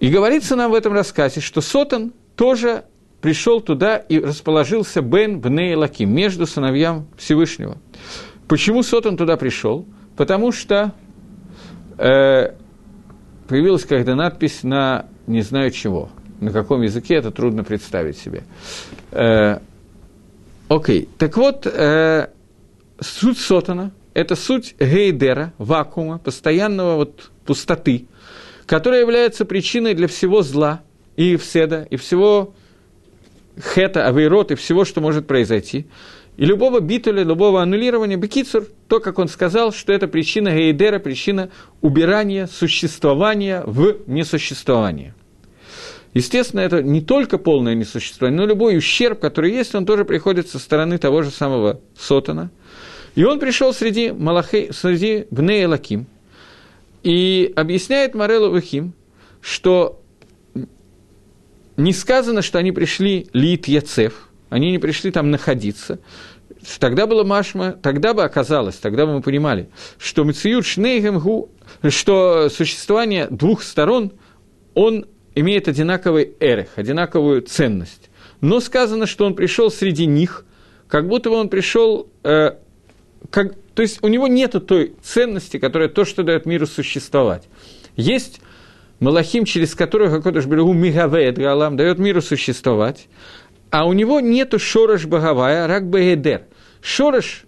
И говорится нам в этом рассказе, что Сотан тоже пришел туда и расположился Бен Бней Лаким, между сыновьям Всевышнего. Почему Сотан туда пришел? Потому что э, появилась когда надпись на не знаю чего. На каком языке это трудно представить себе. Э, окей, так вот, э, суть сотана – это суть гейдера, вакуума, постоянного вот пустоты, которая является причиной для всего зла и вседа, и всего хета, авейрот, и всего, что может произойти. И любого битуля, любого аннулирования, Бекицур, то, как он сказал, что это причина Гейдера, причина убирания существования в несуществование. Естественно, это не только полное несуществование, но любой ущерб, который есть, он тоже приходит со стороны того же самого Сотана. И он пришел среди, Малахей, среди Бнея Лаким и объясняет Морелу Вахим, что не сказано, что они пришли Лит Яцев, они не пришли там находиться. Тогда было Машма, тогда бы оказалось, тогда бы мы понимали, что Мациют Шнейгемгу, что существование двух сторон, он имеет одинаковый эрех, одинаковую ценность. Но сказано, что он пришел среди них, как будто бы он пришел, э, как, то есть у него нет той ценности, которая то, что дает миру существовать. Есть Малахим, через которых Акодыш Берегу Мигавеет Галам дает миру существовать, а у него нету шорош багавая, рак бегедер. Шорош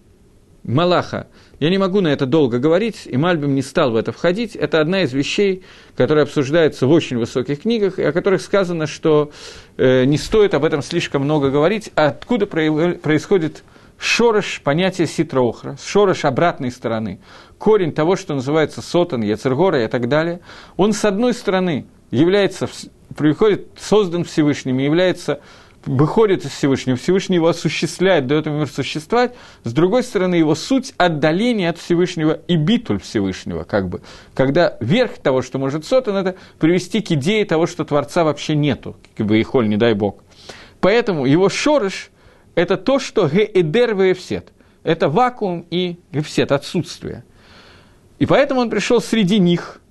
Малаха, я не могу на это долго говорить, и Мальбим не стал в это входить, это одна из вещей, которая обсуждается в очень высоких книгах, и о которых сказано, что э, не стоит об этом слишком много говорить, а откуда происходит шорош понятие ситроохра, шорош обратной стороны, корень того, что называется сотан, яцергора и так далее, он с одной стороны является, приходит, создан Всевышним, является выходит из Всевышнего, Всевышний его осуществляет, дает ему мир существовать, с другой стороны, его суть – отдаление от Всевышнего и битуль Всевышнего, как бы. Когда верх того, что может сотан, это привести к идее того, что Творца вообще нету, как бы Ихоль, не дай Бог. Поэтому его шорыш – это то, что геэдер веевсет. Это вакуум и гефсет, отсутствие. И поэтому он пришел среди них –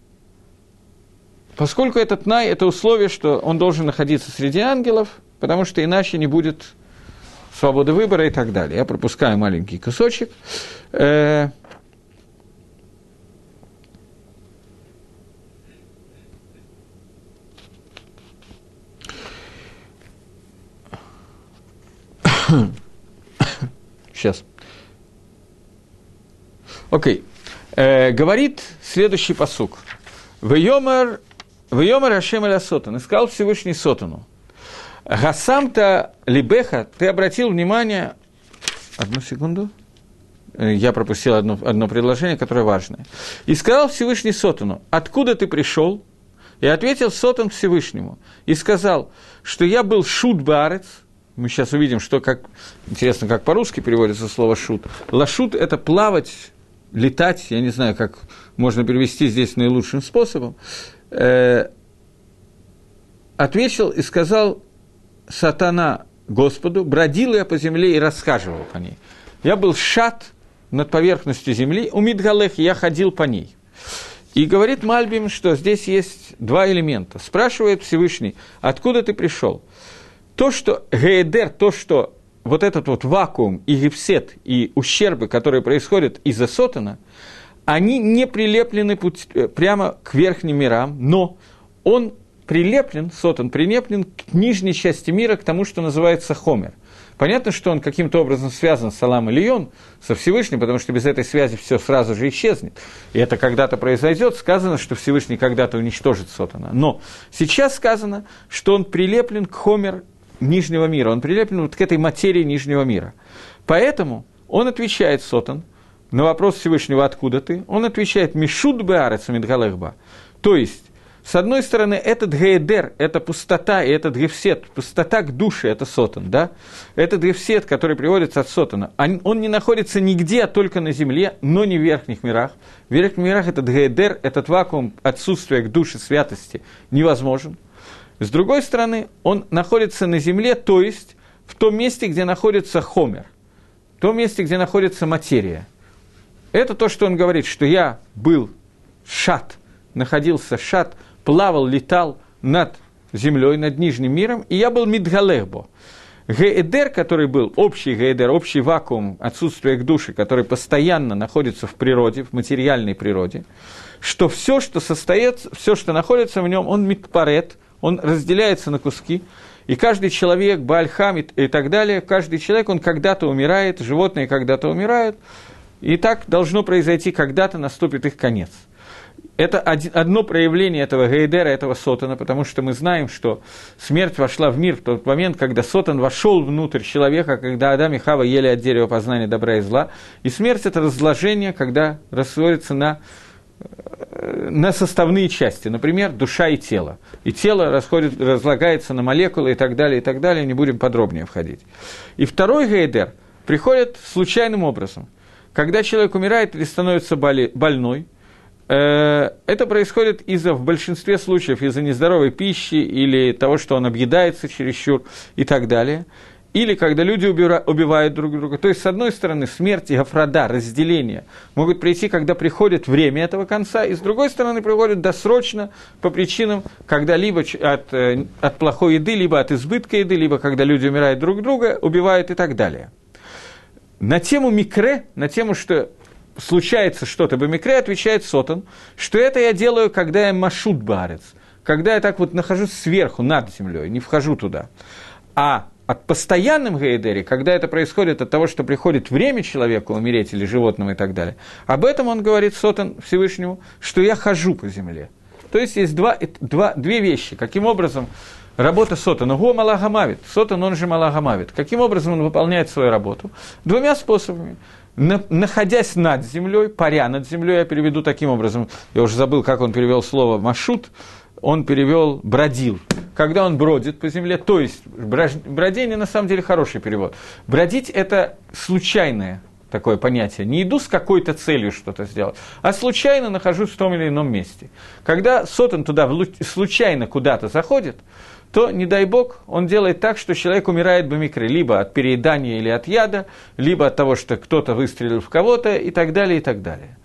Поскольку этот най – это условие, что он должен находиться среди ангелов, потому что иначе не будет свободы выбора и так далее. Я пропускаю маленький кусочек. Сейчас. Окей. Okay. Э, говорит следующий посук. Вейомар Ашем Эля Сотан. Искал Всевышний Сотану. Гасамта Либеха, ты обратил внимание, одну секунду, э, я пропустил одно, одно предложение, которое важное. И сказал Всевышний Сотану, откуда ты пришел? И ответил Сотан Всевышнему. И сказал, что я был шут барец, мы сейчас увидим, что как, интересно, как по-русски переводится слово шут. Лашут – это плавать, летать, я не знаю, как можно перевести здесь наилучшим способом. Э, ответил и сказал, сатана Господу, бродил я по земле и расхаживал по ней. Я был шат над поверхностью земли, у Мидгалех я ходил по ней. И говорит Мальбим, что здесь есть два элемента. Спрашивает Всевышний, откуда ты пришел? То, что Гейдер, то, что вот этот вот вакуум и гипсет, и ущербы, которые происходят из-за Сотана, они не прилеплены путь, э, прямо к верхним мирам, но он прилеплен, сотан прилеплен к нижней части мира, к тому, что называется Хомер. Понятно, что он каким-то образом связан с Салам Ильон, со Всевышним, потому что без этой связи все сразу же исчезнет. И это когда-то произойдет. Сказано, что Всевышний когда-то уничтожит Сотана. Но сейчас сказано, что он прилеплен к Хомер нижнего мира. Он прилеплен вот к этой материи нижнего мира. Поэтому он отвечает Сотан на вопрос Всевышнего «Откуда ты?». Он отвечает «Мишуд беарец мидгалехба». То есть, с одной стороны, этот гейдер, это пустота, и этот гефсет, пустота к душе, это сотан, да? Этот гефсет, который приводится от сотана, он, не находится нигде, а только на земле, но не в верхних мирах. В верхних мирах этот гейдер, этот вакуум отсутствия к душе святости невозможен. С другой стороны, он находится на земле, то есть в том месте, где находится хомер, в том месте, где находится материя. Это то, что он говорит, что я был шат, находился шат плавал, летал над землей, над нижним миром, и я был Мидгалехбо. Гейдер, который был, общий гейдер, общий вакуум отсутствия к душе, который постоянно находится в природе, в материальной природе, что все, что состоит, все, что находится в нем, он митпарет, он разделяется на куски, и каждый человек, Бальхам и, и так далее, каждый человек, он когда-то умирает, животные когда-то умирают, и так должно произойти, когда-то наступит их конец – это одно проявление этого Гейдера, этого Сотана, потому что мы знаем, что смерть вошла в мир в тот момент, когда Сотан вошел внутрь человека, когда Адам и Хава ели от дерева познания добра и зла. И смерть – это разложение, когда рассводится на, э, на составные части, например, душа и тело. И тело расходит, разлагается на молекулы и так далее, и так далее, не будем подробнее входить. И второй Гейдер приходит случайным образом. Когда человек умирает или становится боли, больной – это происходит из-за, в большинстве случаев, из-за нездоровой пищи или того, что он объедается чересчур и так далее. Или когда люди убивают друг друга. То есть, с одной стороны, смерть и афрода, разделение, могут прийти, когда приходит время этого конца, и с другой стороны, приходят досрочно по причинам, когда либо от, э, от плохой еды, либо от избытка еды, либо когда люди умирают друг друга, убивают и так далее. На тему микре, на тему, что случается что-то, Бамикре отвечает Сотан, что это я делаю, когда я машут барец, когда я так вот нахожусь сверху, над землей, не вхожу туда. А от постоянным гейдери, когда это происходит от того, что приходит время человеку умереть или животному и так далее, об этом он говорит Сотан Всевышнему, что я хожу по земле. То есть есть два, два, две вещи. Каким образом работа Сотана? Го Малагамавит. Сотан, он же Малагамавит. Каким образом он выполняет свою работу? Двумя способами находясь над землей, паря над землей, я переведу таким образом, я уже забыл, как он перевел слово «машут», он перевел «бродил». Когда он бродит по земле, то есть бродение на самом деле хороший перевод. Бродить – это случайное такое понятие. Не иду с какой-то целью что-то сделать, а случайно нахожусь в том или ином месте. Когда Сотан туда случайно куда-то заходит, то, не дай бог, он делает так, что человек умирает в микре, либо от переедания или от яда, либо от того, что кто-то выстрелил в кого-то и так далее, и так далее.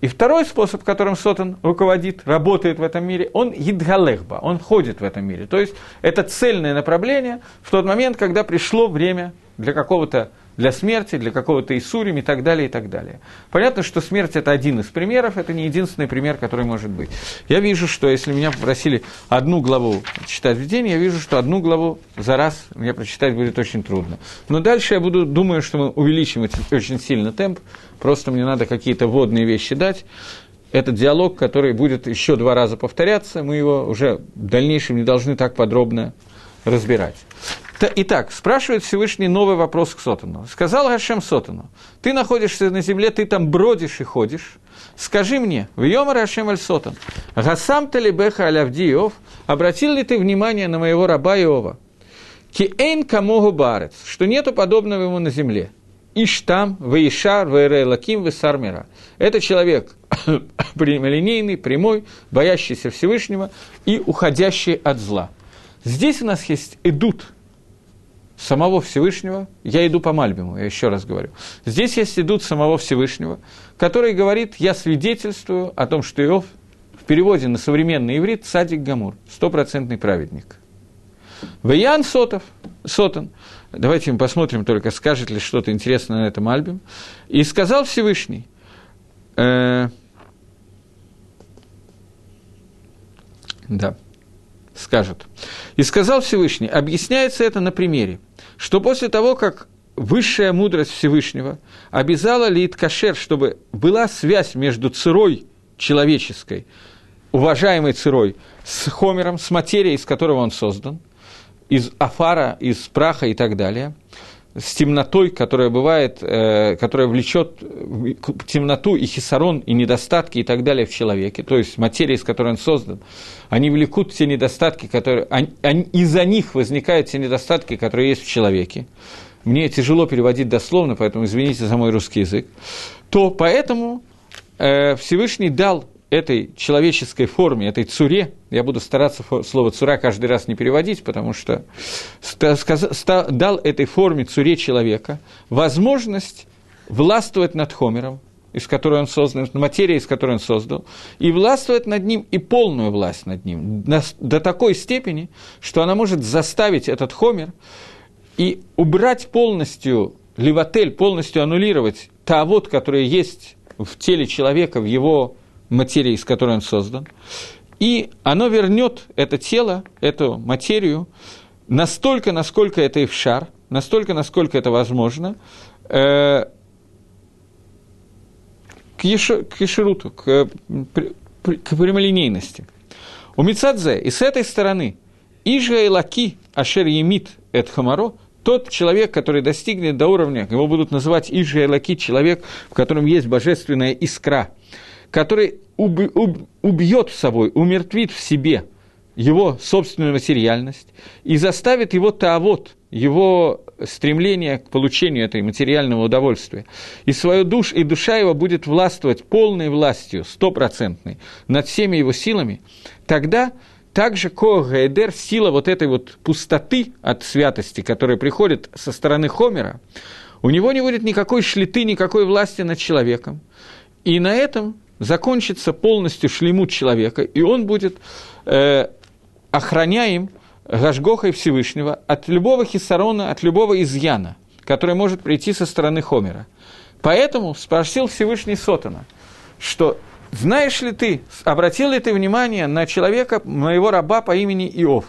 И второй способ, которым Сотан руководит, работает в этом мире, он едгалехба, он ходит в этом мире. То есть это цельное направление в тот момент, когда пришло время для какого-то для смерти, для какого-то Исурим и так далее, и так далее. Понятно, что смерть – это один из примеров, это не единственный пример, который может быть. Я вижу, что если меня попросили одну главу читать в день, я вижу, что одну главу за раз мне прочитать будет очень трудно. Но дальше я буду, думаю, что мы увеличим очень сильно темп, просто мне надо какие-то водные вещи дать. Это диалог, который будет еще два раза повторяться, мы его уже в дальнейшем не должны так подробно разбирать. Итак, спрашивает Всевышний новый вопрос к Сотану. Сказал Гашем Сотану, ты находишься на земле, ты там бродишь и ходишь. Скажи мне, в Йомар Гашем Аль Сотан, Гасам Талибеха Иов, обратил ли ты внимание на моего раба Иова? Киэйн камогу барец, что нету подобного ему на земле. Иштам, Ваишар, Ваэрэ Лаким, Весармира. Это человек прямолинейный, прямой, боящийся Всевышнего и уходящий от зла. Здесь у нас есть идут – самого Всевышнего, я иду по Мальбиму, я еще раз говорю. Здесь есть идут самого Всевышнего, который говорит, я свидетельствую о том, что Иов в переводе на современный иврит садик Гамур, стопроцентный праведник. Ваян Сотов, Сотан, давайте мы посмотрим только, скажет ли что-то интересное на этом альбоме. И сказал Всевышний, э, да, скажет. И сказал Всевышний, объясняется это на примере, что после того, как высшая мудрость Всевышнего обязала Лид Кашер, чтобы была связь между цирой человеческой, уважаемой цирой, с Хомером, с материей, из которого он создан, из афара, из праха и так далее – с темнотой, которая бывает, э, которая влечет темноту и хисарон, и недостатки и так далее в человеке, то есть материя, из которой он создан, они влекут те недостатки, которые... Они, они, из-за них возникают те недостатки, которые есть в человеке. Мне тяжело переводить дословно, поэтому извините за мой русский язык. То поэтому э, Всевышний дал этой человеческой форме, этой цуре, я буду стараться слово цура каждый раз не переводить, потому что дал этой форме цуре человека возможность властвовать над Хомером, из которой он создан, материя, из которой он создал, и властвовать над ним, и полную власть над ним, до такой степени, что она может заставить этот Хомер и убрать полностью, левотель, полностью аннулировать таавод, который есть в теле человека, в его материи, из которой он создан, и оно вернет это тело, эту материю, настолько, насколько это и в шар, настолько, насколько это возможно, э, к, еши, к ешеруту, к, к прямолинейности. У Мицадзе и с этой стороны Ижа и Лаки Ашер Емит Эт Хамаро – тот человек, который достигнет до уровня, его будут называть Ижа и Лаки, человек, в котором есть божественная искра, который уб, уб, убьет собой, умертвит в себе его собственную материальность и заставит его таавод, его стремление к получению этой материального удовольствия. И свою душ, и душа его будет властвовать полной властью, стопроцентной, над всеми его силами, тогда также Когаэдер, сила вот этой вот пустоты от святости, которая приходит со стороны Хомера, у него не будет никакой шлиты, никакой власти над человеком. И на этом закончится полностью шлемут человека, и он будет э, охраняем Гашгохой Всевышнего от любого хисарона, от любого изъяна, который может прийти со стороны Хомера. Поэтому спросил Всевышний Сотана, что знаешь ли ты, обратил ли ты внимание на человека, моего раба по имени Иов?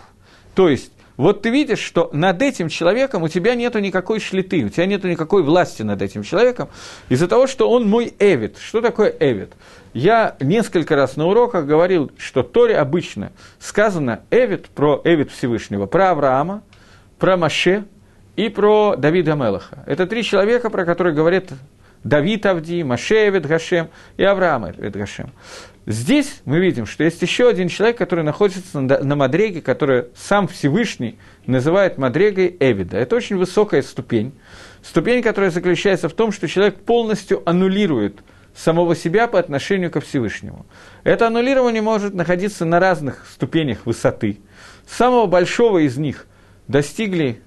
То есть, вот ты видишь, что над этим человеком у тебя нет никакой шлиты, у тебя нет никакой власти над этим человеком, из-за того, что он мой эвид. Что такое эвид? Я несколько раз на уроках говорил, что Торе обычно сказано эвид про эвид Всевышнего, про Авраама, про Маше и про Давида Мелаха. Это три человека, про которые говорят Давид Авди, Маше Эвид Гашем и Авраам Эвид Гашем. Здесь мы видим, что есть еще один человек, который находится на, Мадреге, который сам Всевышний называет Мадрегой Эвида. Это очень высокая ступень. Ступень, которая заключается в том, что человек полностью аннулирует самого себя по отношению ко Всевышнему. Это аннулирование может находиться на разных ступенях высоты. Самого большого из них достигли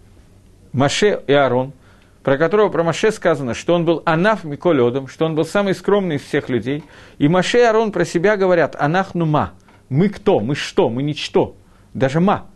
Маше и Аарон – про которого про Маше сказано, что он был анаф миколедом, что он был самый скромный из всех людей. И Маше и Арон про себя говорят, анах нума, мы кто, мы что, мы ничто, даже ма.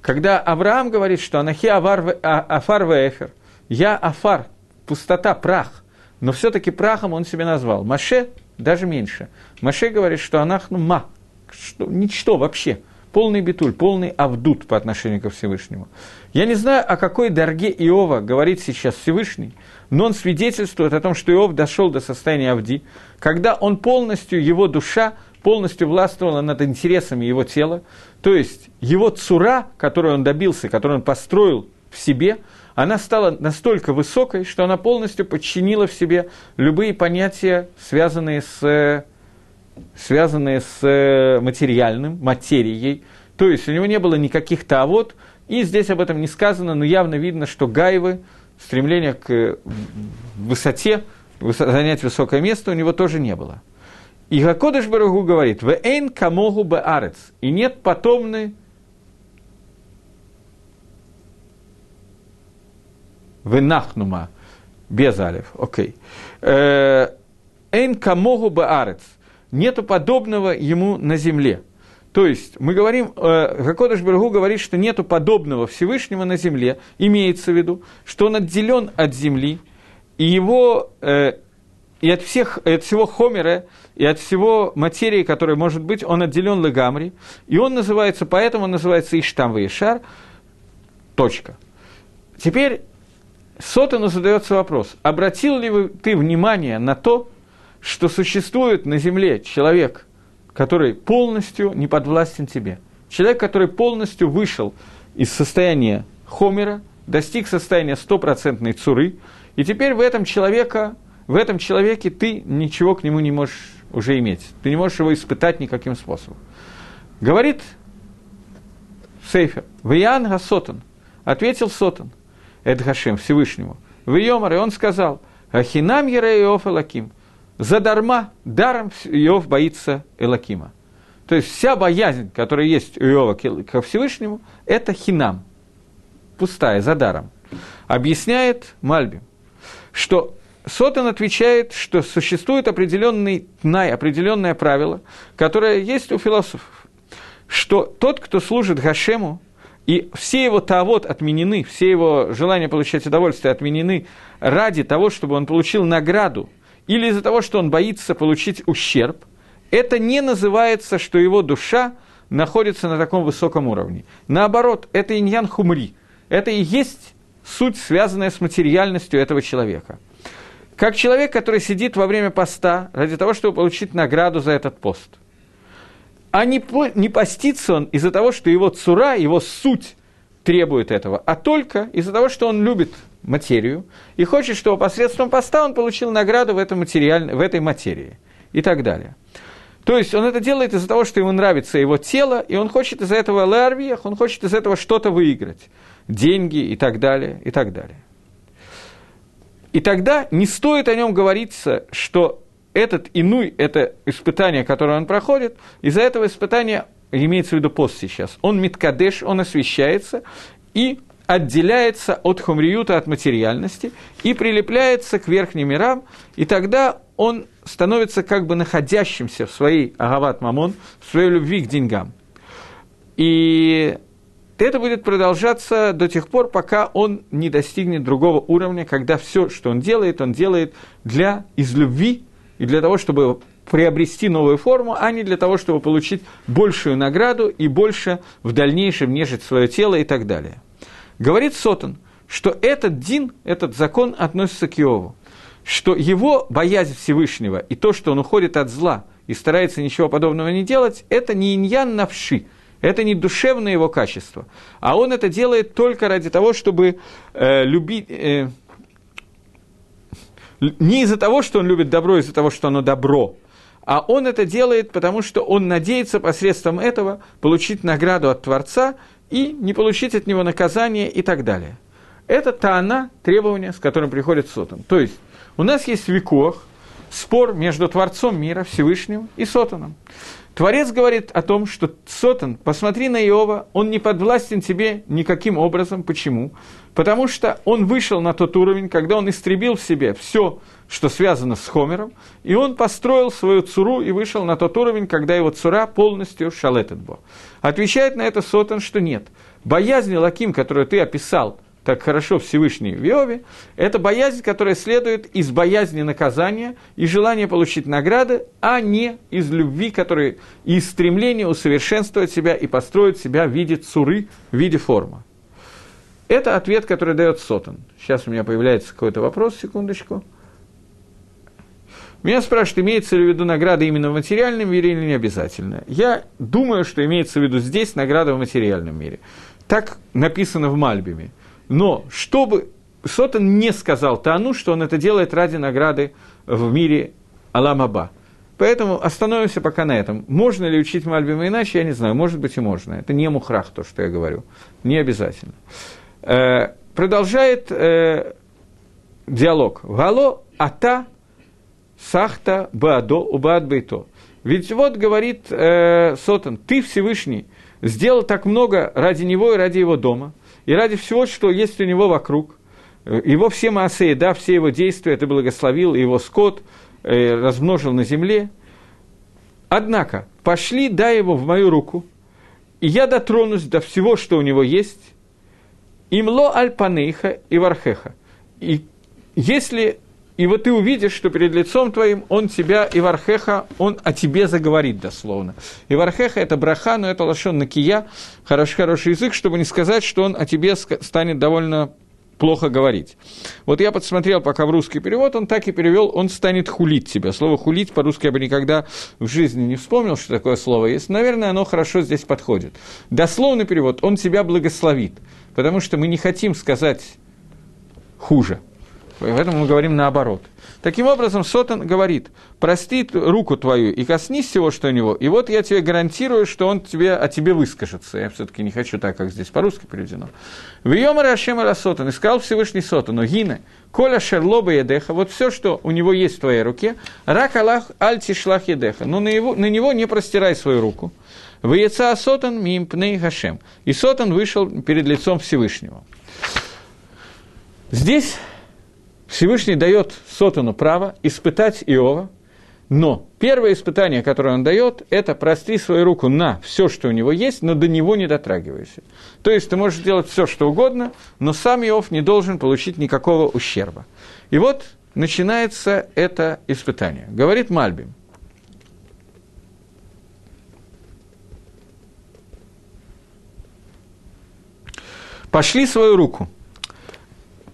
Когда Авраам говорит, что анахи авар, а, афар веэфер, я афар, пустота, прах, но все-таки прахом он себя назвал. Маше даже меньше. Маше говорит, что анах нума, что, ничто вообще – полный битуль, полный авдут по отношению ко Всевышнему. Я не знаю, о какой дорге Иова говорит сейчас Всевышний, но он свидетельствует о том, что Иов дошел до состояния Авди, когда он полностью, его душа полностью властвовала над интересами его тела, то есть его цура, которую он добился, которую он построил в себе, она стала настолько высокой, что она полностью подчинила в себе любые понятия, связанные с связанные с э, материальным, материей. То есть у него не было никаких тавод, и здесь об этом не сказано, но явно видно, что Гаевы, стремление к э, высоте, занять высокое место у него тоже не было. И Гакодыш Барагу говорит, «В эйн камогу арец» и нет потомны венахнума, без алев, окей. Э, эйн камогу арец нету подобного ему на земле. То есть мы говорим, э, Гакодыш Барагу говорит, что нету подобного Всевышнего на земле, имеется в виду, что он отделен от земли, и его э, и от, всех, и от всего Хомера, и от всего материи, которая может быть, он отделен Лагамри, и он называется, поэтому он называется Иштам Ишар, точка. Теперь Сотану задается вопрос, обратил ли ты внимание на то, что существует на земле человек, который полностью не подвластен тебе. Человек, который полностью вышел из состояния хомера, достиг состояния стопроцентной цуры, и теперь в этом, человека, в этом человеке ты ничего к нему не можешь уже иметь. Ты не можешь его испытать никаким способом. Говорит Сейфер, Виян Гасотан, ответил Сотан, Эд Хашем, Всевышнему, в Йомар, и он сказал, Ахинам Ереев Лаким – задарма, даром Иов боится Элакима. То есть вся боязнь, которая есть у Иова ко Всевышнему, это хинам, пустая, за даром. Объясняет Мальби, что Сотан отвечает, что существует определенный тнай, определенное правило, которое есть у философов, что тот, кто служит Гашему, и все его тавод отменены, все его желания получать удовольствие отменены ради того, чтобы он получил награду, или из-за того, что он боится получить ущерб, это не называется, что его душа находится на таком высоком уровне. Наоборот, это иньян хумри. Это и есть суть, связанная с материальностью этого человека. Как человек, который сидит во время поста ради того, чтобы получить награду за этот пост. А не, не постится он из-за того, что его цура, его суть требует этого, а только из-за того, что он любит материю и хочет, чтобы посредством поста он получил награду в, этом материаль... в этой материи и так далее. То есть он это делает из-за того, что ему нравится его тело, и он хочет из-за этого ларвиях, он хочет из этого что-то выиграть. Деньги и так далее, и так далее. И тогда не стоит о нем говориться, что этот инуй, это испытание, которое он проходит, из-за этого испытания, имеется в виду пост сейчас, он миткадеш, он освещается, и отделяется от хумриюта, от материальности, и прилепляется к верхним мирам, и тогда он становится как бы находящимся в своей агават мамон, в своей любви к деньгам. И это будет продолжаться до тех пор, пока он не достигнет другого уровня, когда все, что он делает, он делает для из любви и для того, чтобы приобрести новую форму, а не для того, чтобы получить большую награду и больше в дальнейшем нежить свое тело и так далее. Говорит Сотан, что этот дин, этот закон относится к Иову, что его боязнь Всевышнего и то, что он уходит от зла и старается ничего подобного не делать, это не иньян навши, это не душевное его качество, а он это делает только ради того, чтобы э, любить... Э, не из-за того, что он любит добро, из-за того, что оно добро, а он это делает, потому что он надеется посредством этого получить награду от Творца и не получить от него наказание и так далее. Это таана, требование, с которым приходит Сотан. То есть, у нас есть веков, спор между Творцом мира, Всевышним, и Сотаном. Творец говорит о том, что Сотан, посмотри на Иова, он не подвластен тебе никаким образом. Почему? Потому что он вышел на тот уровень, когда он истребил в себе все, что связано с Хомером, и он построил свою цуру и вышел на тот уровень, когда его цура полностью шалететбо. Отвечает на это Сотан, что нет. Боязнь Лаким, которую ты описал, так хорошо Всевышний в Иове, это боязнь, которая следует из боязни наказания и желания получить награды, а не из любви, которая, и из стремления усовершенствовать себя и построить себя в виде цуры, в виде формы. Это ответ, который дает Сотан. Сейчас у меня появляется какой-то вопрос, секундочку. Меня спрашивают, имеется ли в виду награда именно в материальном мире или не обязательно. Я думаю, что имеется в виду здесь награда в материальном мире. Так написано в Мальбиме. Но чтобы Сотан не сказал Тану, что он это делает ради награды в мире Аламаба. Поэтому остановимся пока на этом. Можно ли учить Мальбима иначе, я не знаю. Может быть и можно. Это не мухрах, то, что я говорю. Не обязательно. Э, продолжает э, диалог. Гало ата сахта баадо убаат бейто. Ведь вот говорит э, Сотан, ты Всевышний сделал так много ради него и ради его дома – и ради всего, что есть у него вокруг, его все маасеи, да, все его действия, ты благословил, его скот э, размножил на земле. Однако, пошли, дай его в мою руку, и я дотронусь до всего, что у него есть, имло альпанейха и вархеха. И если и вот ты увидишь, что перед лицом твоим он тебя, Ивархеха, он о тебе заговорит дословно. Ивархеха – это браха, но это лошон накия, хороший, хороший язык, чтобы не сказать, что он о тебе станет довольно плохо говорить. Вот я подсмотрел пока в русский перевод, он так и перевел, он станет хулить тебя. Слово хулить по-русски я бы никогда в жизни не вспомнил, что такое слово есть. Наверное, оно хорошо здесь подходит. Дословный перевод, он тебя благословит, потому что мы не хотим сказать хуже – Поэтому мы говорим наоборот. Таким образом, Сотан говорит, прости руку твою и коснись всего, что у него, и вот я тебе гарантирую, что он тебе, о тебе выскажется. Я все-таки не хочу так, как здесь по-русски переведено. В Йомаре Ашем Сотан, искал Всевышний Сотану, Гина, Коля Шерлоба Едеха, вот все, что у него есть в твоей руке, Рак Аллах Альти Шлах Едеха, но на, его, на него не простирай свою руку. В Яца Сотан Мимпней Хашем. И Сотан вышел перед лицом Всевышнего. Здесь Всевышний дает Сотану право испытать Иова Но первое испытание, которое он дает, это простри свою руку на все, что у него есть, но до него не дотрагивайся. То есть ты можешь делать все, что угодно, но сам Иов не должен получить никакого ущерба. И вот начинается это испытание. Говорит Мальбим. Пошли свою руку.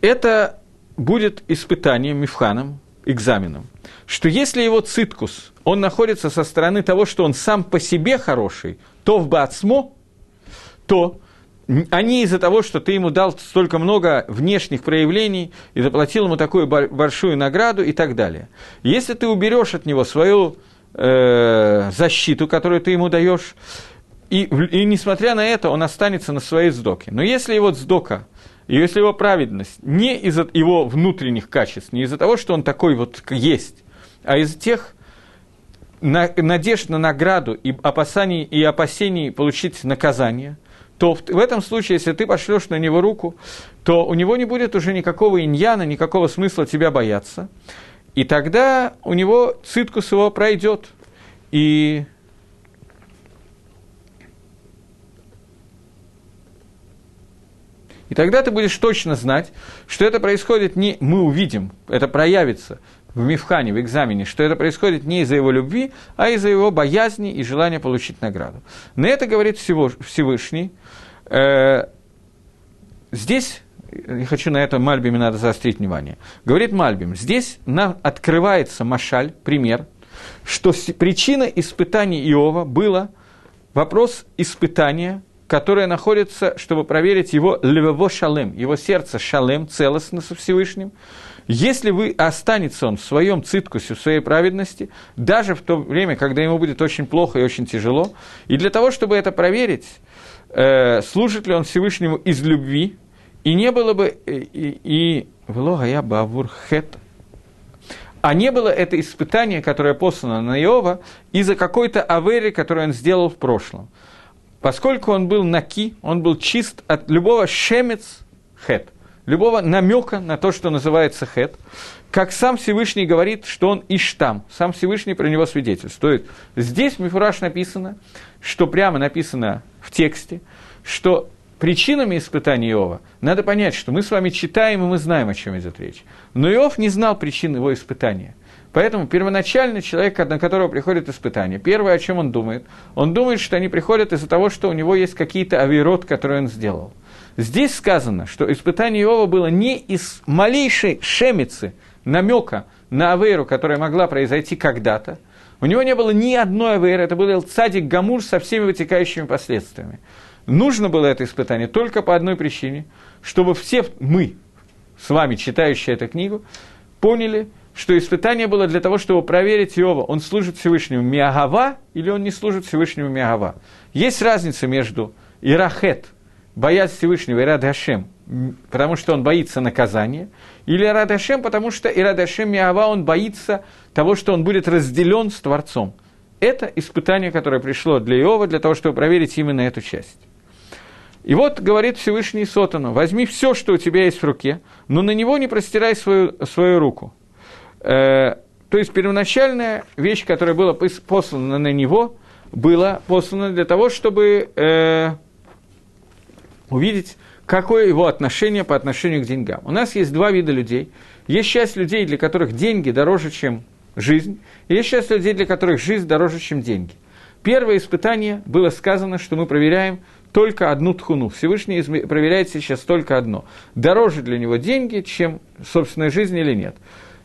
Это будет испытанием, мифханом, экзаменом, что если его циткус, он находится со стороны того, что он сам по себе хороший, то в Бацмо, то не из-за того, что ты ему дал столько много внешних проявлений и заплатил ему такую большую награду и так далее. Если ты уберешь от него свою э, защиту, которую ты ему даешь, и, и несмотря на это, он останется на своей сдоке. Но если его сдока, и если его праведность не из-за его внутренних качеств, не из-за того, что он такой вот есть, а из тех на, надежд на награду и опасаний и опасений получить наказание – то в этом случае, если ты пошлешь на него руку, то у него не будет уже никакого иньяна, никакого смысла тебя бояться. И тогда у него циткус его пройдет. И И тогда ты будешь точно знать, что это происходит не мы увидим, это проявится в Мифхане, в экзамене, что это происходит не из-за его любви, а из-за его боязни и желания получить награду. На это говорит Всевышний, Э, здесь, я хочу на этом Мальбиме надо заострить внимание, говорит Мальбим, здесь нам открывается Машаль, пример, что причина испытаний Иова была вопрос испытания, которое находится, чтобы проверить его левово шалем, его сердце шалем, целостно со Всевышним. Если вы останется он в своем циткусе, в своей праведности, даже в то время, когда ему будет очень плохо и очень тяжело, и для того, чтобы это проверить, э, служит ли он Всевышнему из любви, и не было бы, и, и влога я бавур хет, а не было это испытание, которое послано на Иова, из-за какой-то авери, которую он сделал в прошлом. Поскольку он был наки, он был чист от любого шемец хет, любого намека на то, что называется хет, как сам Всевышний говорит, что он иштам, сам Всевышний про него свидетельствует. Здесь в Мифураж написано, что прямо написано в тексте, что причинами испытания Иова надо понять, что мы с вами читаем, и мы знаем, о чем идет речь. Но Иов не знал причин его испытания. Поэтому первоначально человек, на которого приходит испытание, первое, о чем он думает, он думает, что они приходят из-за того, что у него есть какие-то авирот, которые он сделал. Здесь сказано, что испытание Иова было не из малейшей шемицы, намека на авейру, которая могла произойти когда-то, у него не было ни одной АВР, это был цадик Гамур со всеми вытекающими последствиями. Нужно было это испытание только по одной причине, чтобы все мы, с вами, читающие эту книгу, поняли, что испытание было для того, чтобы проверить Иова, он служит Всевышнему Миагава или он не служит Всевышнему Миагава. Есть разница между Ирахет, боязнь Всевышнего, и Радашем, потому что он боится наказания, или Радашем, потому что Ирадашем Миава, он боится того, что он будет разделен с Творцом. Это испытание, которое пришло для Иова, для того, чтобы проверить именно эту часть. И вот говорит Всевышний Сотану, возьми все, что у тебя есть в руке, но на него не простирай свою, свою руку. Э, то есть первоначальная вещь, которая была послана на него, была послана для того, чтобы э, увидеть, какое его отношение по отношению к деньгам. У нас есть два вида людей. Есть часть людей, для которых деньги дороже, чем жизнь, и есть часть людей, для которых жизнь дороже, чем деньги. Первое испытание было сказано, что мы проверяем только одну тхуну. Всевышний проверяет сейчас только одно. Дороже для него деньги, чем собственная жизнь или нет.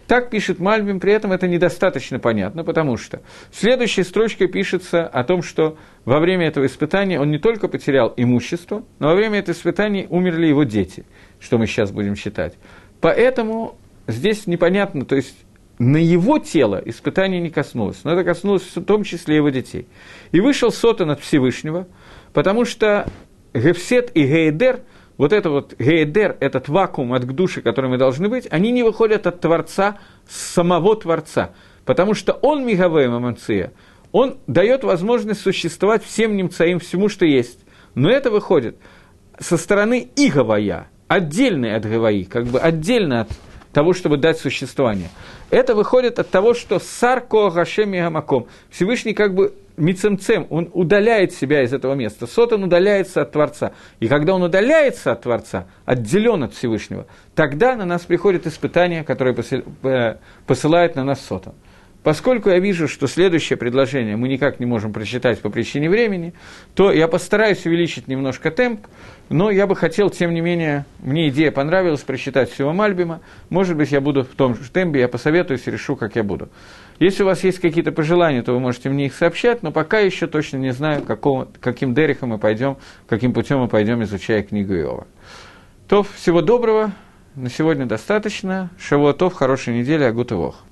Так пишет Мальбим, при этом это недостаточно понятно, потому что в следующей строчке пишется о том, что во время этого испытания он не только потерял имущество, но во время этого испытания умерли его дети, что мы сейчас будем считать. Поэтому здесь непонятно, то есть на его тело испытание не коснулось, но это коснулось в том числе его детей. И вышел Сотан от Всевышнего, потому что Гефсет и Гейдер, вот это вот Гейдер, этот вакуум от души, который мы должны быть, они не выходят от Творца, самого Творца, потому что он Мигавей Маманция, он дает возможность существовать всем немцаим, всему, что есть. Но это выходит со стороны Игавая, отдельный от Гаваи, как бы отдельно от того, чтобы дать существование. Это выходит от того, что сарко гашем гамаком. Всевышний как бы мицемцем, он удаляет себя из этого места. Сотан удаляется от Творца. И когда он удаляется от Творца, отделен от Всевышнего, тогда на нас приходит испытание, которое э, посылает на нас Сотан. Поскольку я вижу, что следующее предложение мы никак не можем прочитать по причине времени, то я постараюсь увеличить немножко темп, но я бы хотел, тем не менее, мне идея понравилась прочитать всего Мальбима. Может быть, я буду в том же темпе, я посоветуюсь и решу, как я буду. Если у вас есть какие-то пожелания, то вы можете мне их сообщать, но пока еще точно не знаю, какого, каким дерехом мы пойдем, каким путем мы пойдем, изучая книгу Иова. То всего доброго, на сегодня достаточно. Шавуатов, хорошей недели, агут и вох.